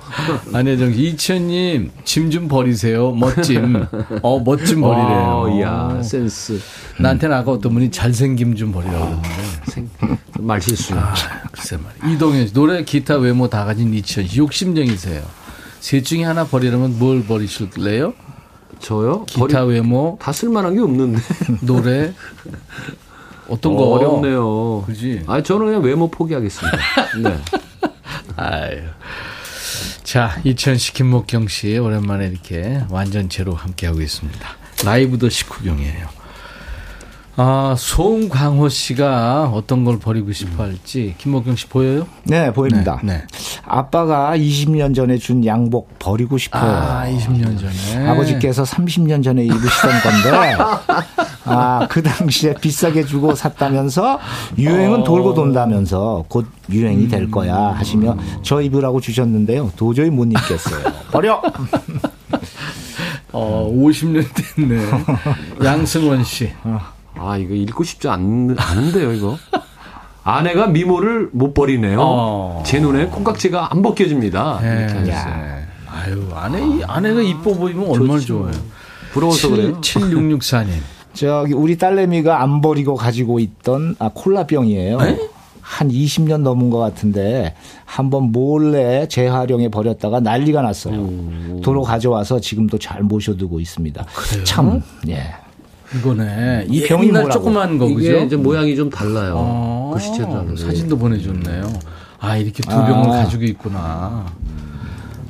안혜정 씨, 이천님, 짐 좀 버리세요. 멋짐. 어, 멋짐 버리래요. 어, 이야, 센스. 나한테는 아까 어떤 분이 잘생김 좀 버리라고 그러는데. 생, 말 실수. 아, 글쎄 말이야. 이동현 씨, 노래, 기타, 외모 다 가진 이천 씨, 욕심쟁이세요. 셋 중에 하나 버리려면 뭘 버리실래요? 저요? 기타, 외모, 다 쓸만한 게 없는데. 노래. [LAUGHS] 어떤 거 어렵네요. 그지? 아, 저는 그냥 외모 포기하겠습니다. 네. [LAUGHS] 아유. 자, 이천 씨, 김목경 씨, 오랜만에 이렇게 완전체로 함께하고 있습니다. 라이브도 식후경이에요. 아, 송광호 씨가 어떤 걸 버리고 싶어 할지, 김목경 씨 보여요? 네, 보입니다. 네. 네. 아빠가 20년 전에 준 양복 버리고 싶어요. 아, 20년 전에. 아버지께서 30년 전에 입으시던 건데, 아, 그 당시에 비싸게 주고 샀다면서 유행은 어. 돌고 돈다면서 곧 유행이 될 거야 하시며 저 입으라고 주셨는데요. 도저히 못 입겠어요. 버려! 어, 50년 됐네. 양승원 씨. 아, 이거 읽고 싶지 않, 않은데요, 이거. 아내가 미모를 못 버리네요. 어. 제 눈에 콩깍지가 안 벗겨집니다. 네. 이렇게 하셨어요. 아유, 아내, 아내가 이뻐 보이면 얼마나 좋아요. 부러워서 그래요. 7664님. [LAUGHS] 저기 우리 딸내미가 안 버리고 가지고 있던 아, 콜라병이에요. 한 20년 넘은 것 같은데 한번 몰래 재활용해 버렸다가 난리가 났어요. 도로 가져와서 지금도 잘 모셔두고 있습니다. 참, 예. 이거네. 이이 병이 날? 조그만 거죠? 이게 이제 모양이 좀 달라요. 어, 글씨체도 다르고. 사진도 보내줬네요. 아, 이렇게 두 아. 병을 가지고 있구나.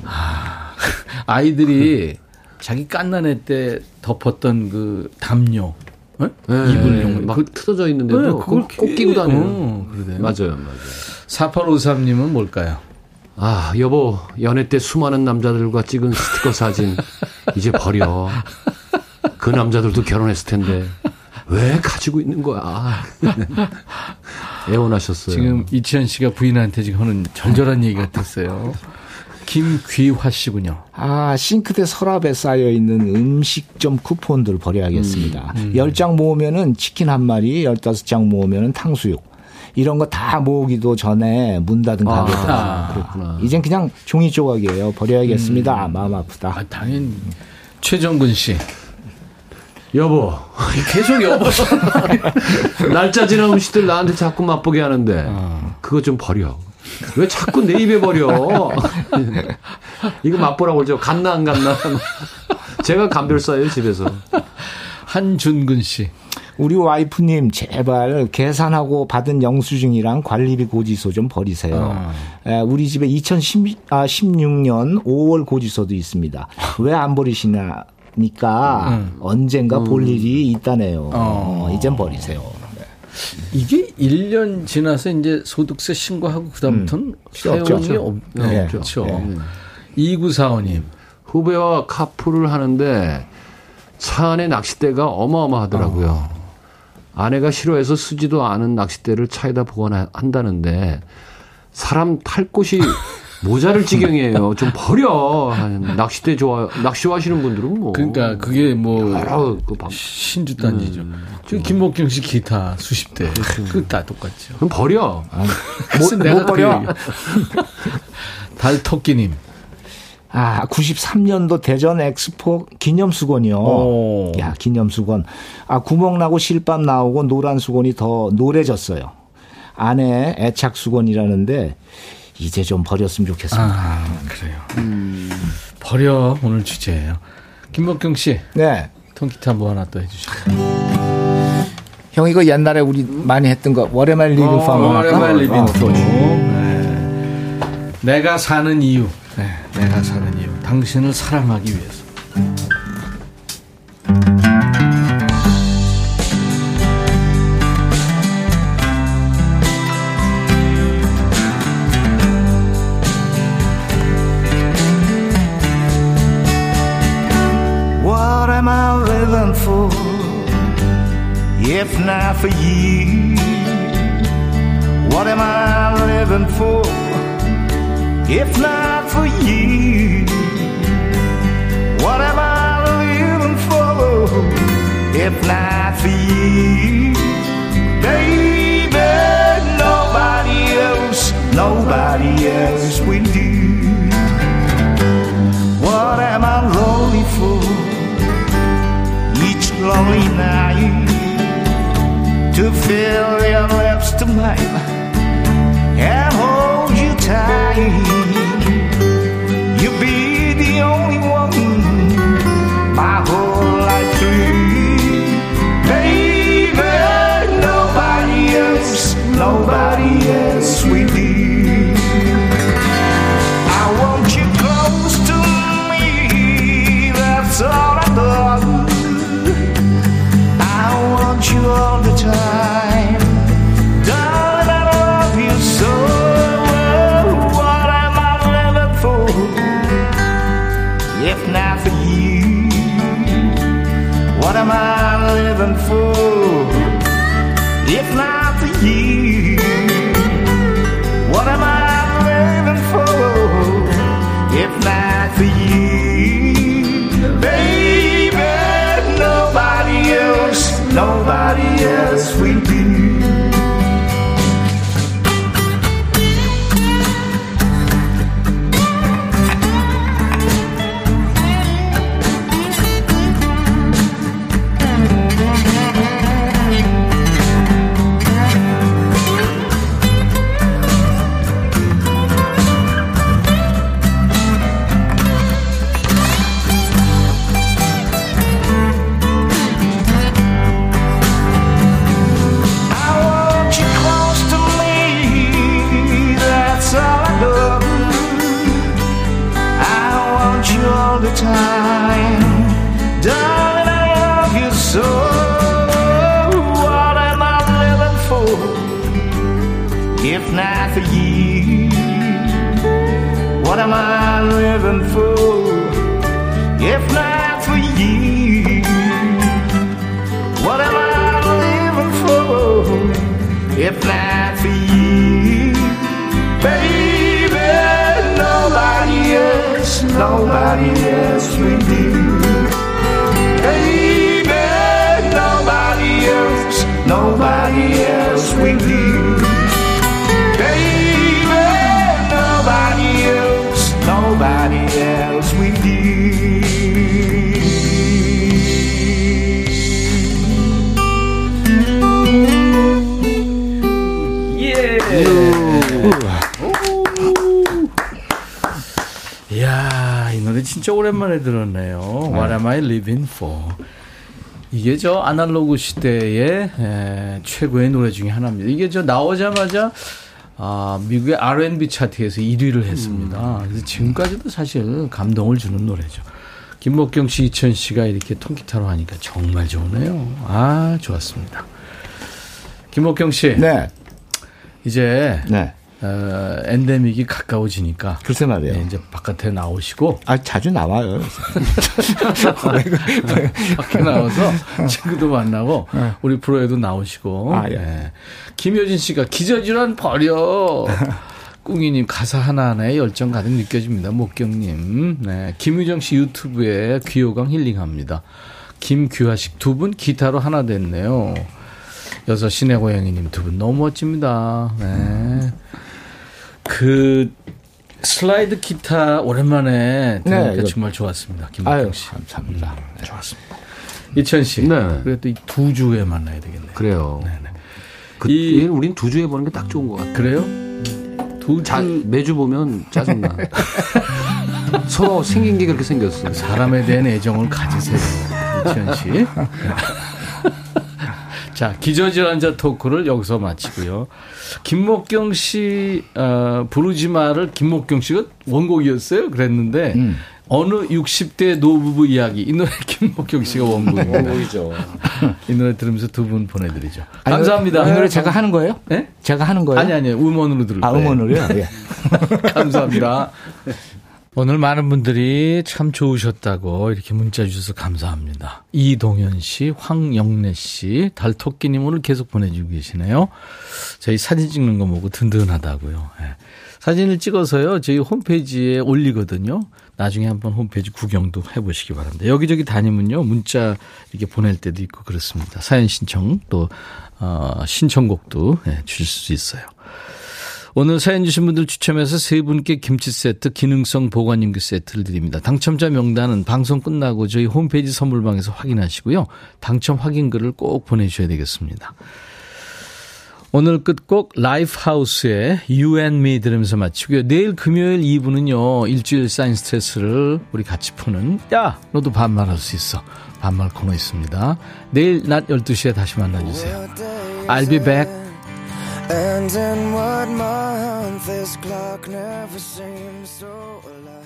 아, [LAUGHS] 아이들이 자기 깐난애 때 덮었던 그 담요. 어? 네, 이불용. 막 그, 틀어져 있는데도 네, 그걸 꼭 끼고 다녀요. 어, 그러네요. 맞아요, 맞아요. 4853님은 뭘까요? 아, 여보, 연애 때 수많은 남자들과 찍은 스티커 사진 이제 버려. 그 남자들도 결혼했을 텐데 왜 가지고 있는 거야? 애원하셨어요. 지금 이치현 씨가 부인한테 지금 하는 절절한 얘기 같았어요. 김귀화 씨군요. 아, 싱크대 서랍에 쌓여 있는 음식점 쿠폰들 버려야겠습니다. 열 10장 모으면은 치킨 한 마리, 15장 모으면은 탕수육. 이런 거 다 모으기도 전에 문 닫은 가게들. 아, 그렇구나. 이젠 그냥 종이 조각이에요. 버려야겠습니다. 마음 아프다. 아, 당연히. 최정근 씨. 여보, 계속 여보. [LAUGHS] 날짜 지난 음식들 나한테 자꾸 맛보게 하는데 그거 좀 버려. 왜 자꾸 내 입에 버려? 이거 맛보라고 그러죠. 갔나 안 갔나? 제가 감별사예요 집에서. 한준근 씨. 우리 와이프님 제발 계산하고 받은 영수증이랑 관리비 고지서 좀 버리세요. 에, 우리 집에 2016년 5월 고지서도 있습니다. 왜 안 버리시나? 니까 언젠가 볼 일이 있다네요. 어, 이젠 버리세요. 이게 1년 지나서 이제 소득세 신고하고 그다음부터는 없죠. 사용이 없, 네. 그렇죠. 네. 2945님. 후배와 카풀을 하는데 차 안에 낚싯대가 어마어마하더라고요. 아내가 싫어해서 쓰지도 않은 낚싯대를 차에다 보관한다는데 사람 탈 곳이 [LAUGHS] 모자를 지경이에요. 좀 버려. 낚싯대 좋아 낚시 하시는 분들은 뭐 그러니까 그게 뭐 여러 그 방- 신주 단지죠. 지금 김목경 씨 기타 수십 대. 그다 똑같죠. 그럼 버려. [LAUGHS] 그래서 못- 내가 못 버려. 그 [LAUGHS] 달토끼님. 아, 93년도 대전 엑스포 기념수건이요. 오. 야, 기념수건. 아, 구멍 나고 실밥 나오고 노란 수건이 더 노래졌어요. 안에 애착 수건이라는데 이제 좀 버렸으면 좋겠습니다. 아, 그래요. 버려 오늘 주제예요. 김목경 씨, 네. 통기타 뭐 하나 또 해주시죠. 형 이거 옛날에 우리 많이 했던 거 What am I living for 오랜만 living 어, 또. 좋지. 내가 사는 이유. 네, 내가 사는 이유. 당신을 사랑하기 위해서. for you. 이게 저 아날로그 시대의 에, 최고의 노래 중에 하나입니다. 이게 저 나오자마자 아, 미국의 R&B 차트에서 1위를 했습니다. 그래서 지금까지도 사실 감동을 주는 노래죠. 김목경 씨, 이천 씨가 이렇게 통기타로 하니까 정말 좋네요. 아, 좋았습니다. 김목경 씨. 네. 이제 네. 어, 엔데믹이 가까워지니까 글쎄 말이에요. 네, 이제 바깥에 나오시고 아 자주 나와요. [LAUGHS] 밖에 나와서 친구도 만나고 우리 프로에도 나오시고 아, 예. 네. 김효진 씨가 기저질환 버려 꿍이님 가사 하나하나에 열정 가득 느껴집니다 목경님 네. 김유정 씨 유튜브에 귀요강 힐링합니다 김규하식 두 분 기타로 하나 됐네요 여섯 시내 고양이님 두 분 너무 멋집니다 네. 그 슬라이드 기타 오랜만에 들으니까 이거- 정말 좋았습니다 아유 김목경 씨 감사합니다. 네. 좋았습니다. 이천 씨. 네. 그래도 이 두 주에 만나야 되겠네요. 그래요. 그, 이- 우린 두 주에 보는 게 딱 좋은 것 같아요. 그래요? 두 자, 주 매주 보면 짜증나. [LAUGHS] 서로 생긴 게 그렇게 생겼어. 사람에 대한 애정을 가지세요. 이천 씨. [LAUGHS] 자, 기저질환자 토크를 여기서 마치고요. 김목경 씨, 어, 부르지마를 김목경 씨가 원곡이었어요? 그랬는데, 음. 어느 60대 노부부 이야기. 이 노래 [LAUGHS] 김목경 씨가 원곡입니다. 원곡이죠. 이 노래 들으면서 두 분 보내드리죠. 아니, 감사합니다. 이 노래 제가 하는 거예요? 네? 제가 하는 거예요? 아니, 아니요. 음원으로 들을 아, 거예요. 음원으로요? 예. [LAUGHS] 감사합니다. 오늘 많은 분들이 참 좋으셨다고 이렇게 문자 주셔서 감사합니다. 이동현 씨, 황영래 씨, 달토끼님 오늘 계속 보내주고 계시네요. 저희 사진 찍는 거 보고 든든하다고요. 예. 사진을 찍어서요, 저희 홈페이지에 올리거든요. 나중에 한번 홈페이지 구경도 해보시기 바랍니다. 여기저기 다니면요, 문자 이렇게 보낼 때도 있고 그렇습니다. 사연 신청 또, 어, 신청곡도 예, 주실 수 있어요. 오늘 사연 주신 분들 추첨해서 세 분께 김치 세트, 기능성 보관 용기 세트를 드립니다. 당첨자 명단은 방송 끝나고 저희 홈페이지 선물방에서 확인하시고요. 당첨 확인글을 꼭 보내주셔야 되겠습니다. 오늘 끝곡 라이프하우스의 You and Me 들으면서 마치고요. 내일 금요일 2부는요. 일주일 쌓인 스트레스를 우리 같이 푸는 야 너도 반말할 수 있어. 반말 코너 있습니다. 내일 낮 12시에 다시 만나주세요. I'll be back. And in what month this clock never seems so alive.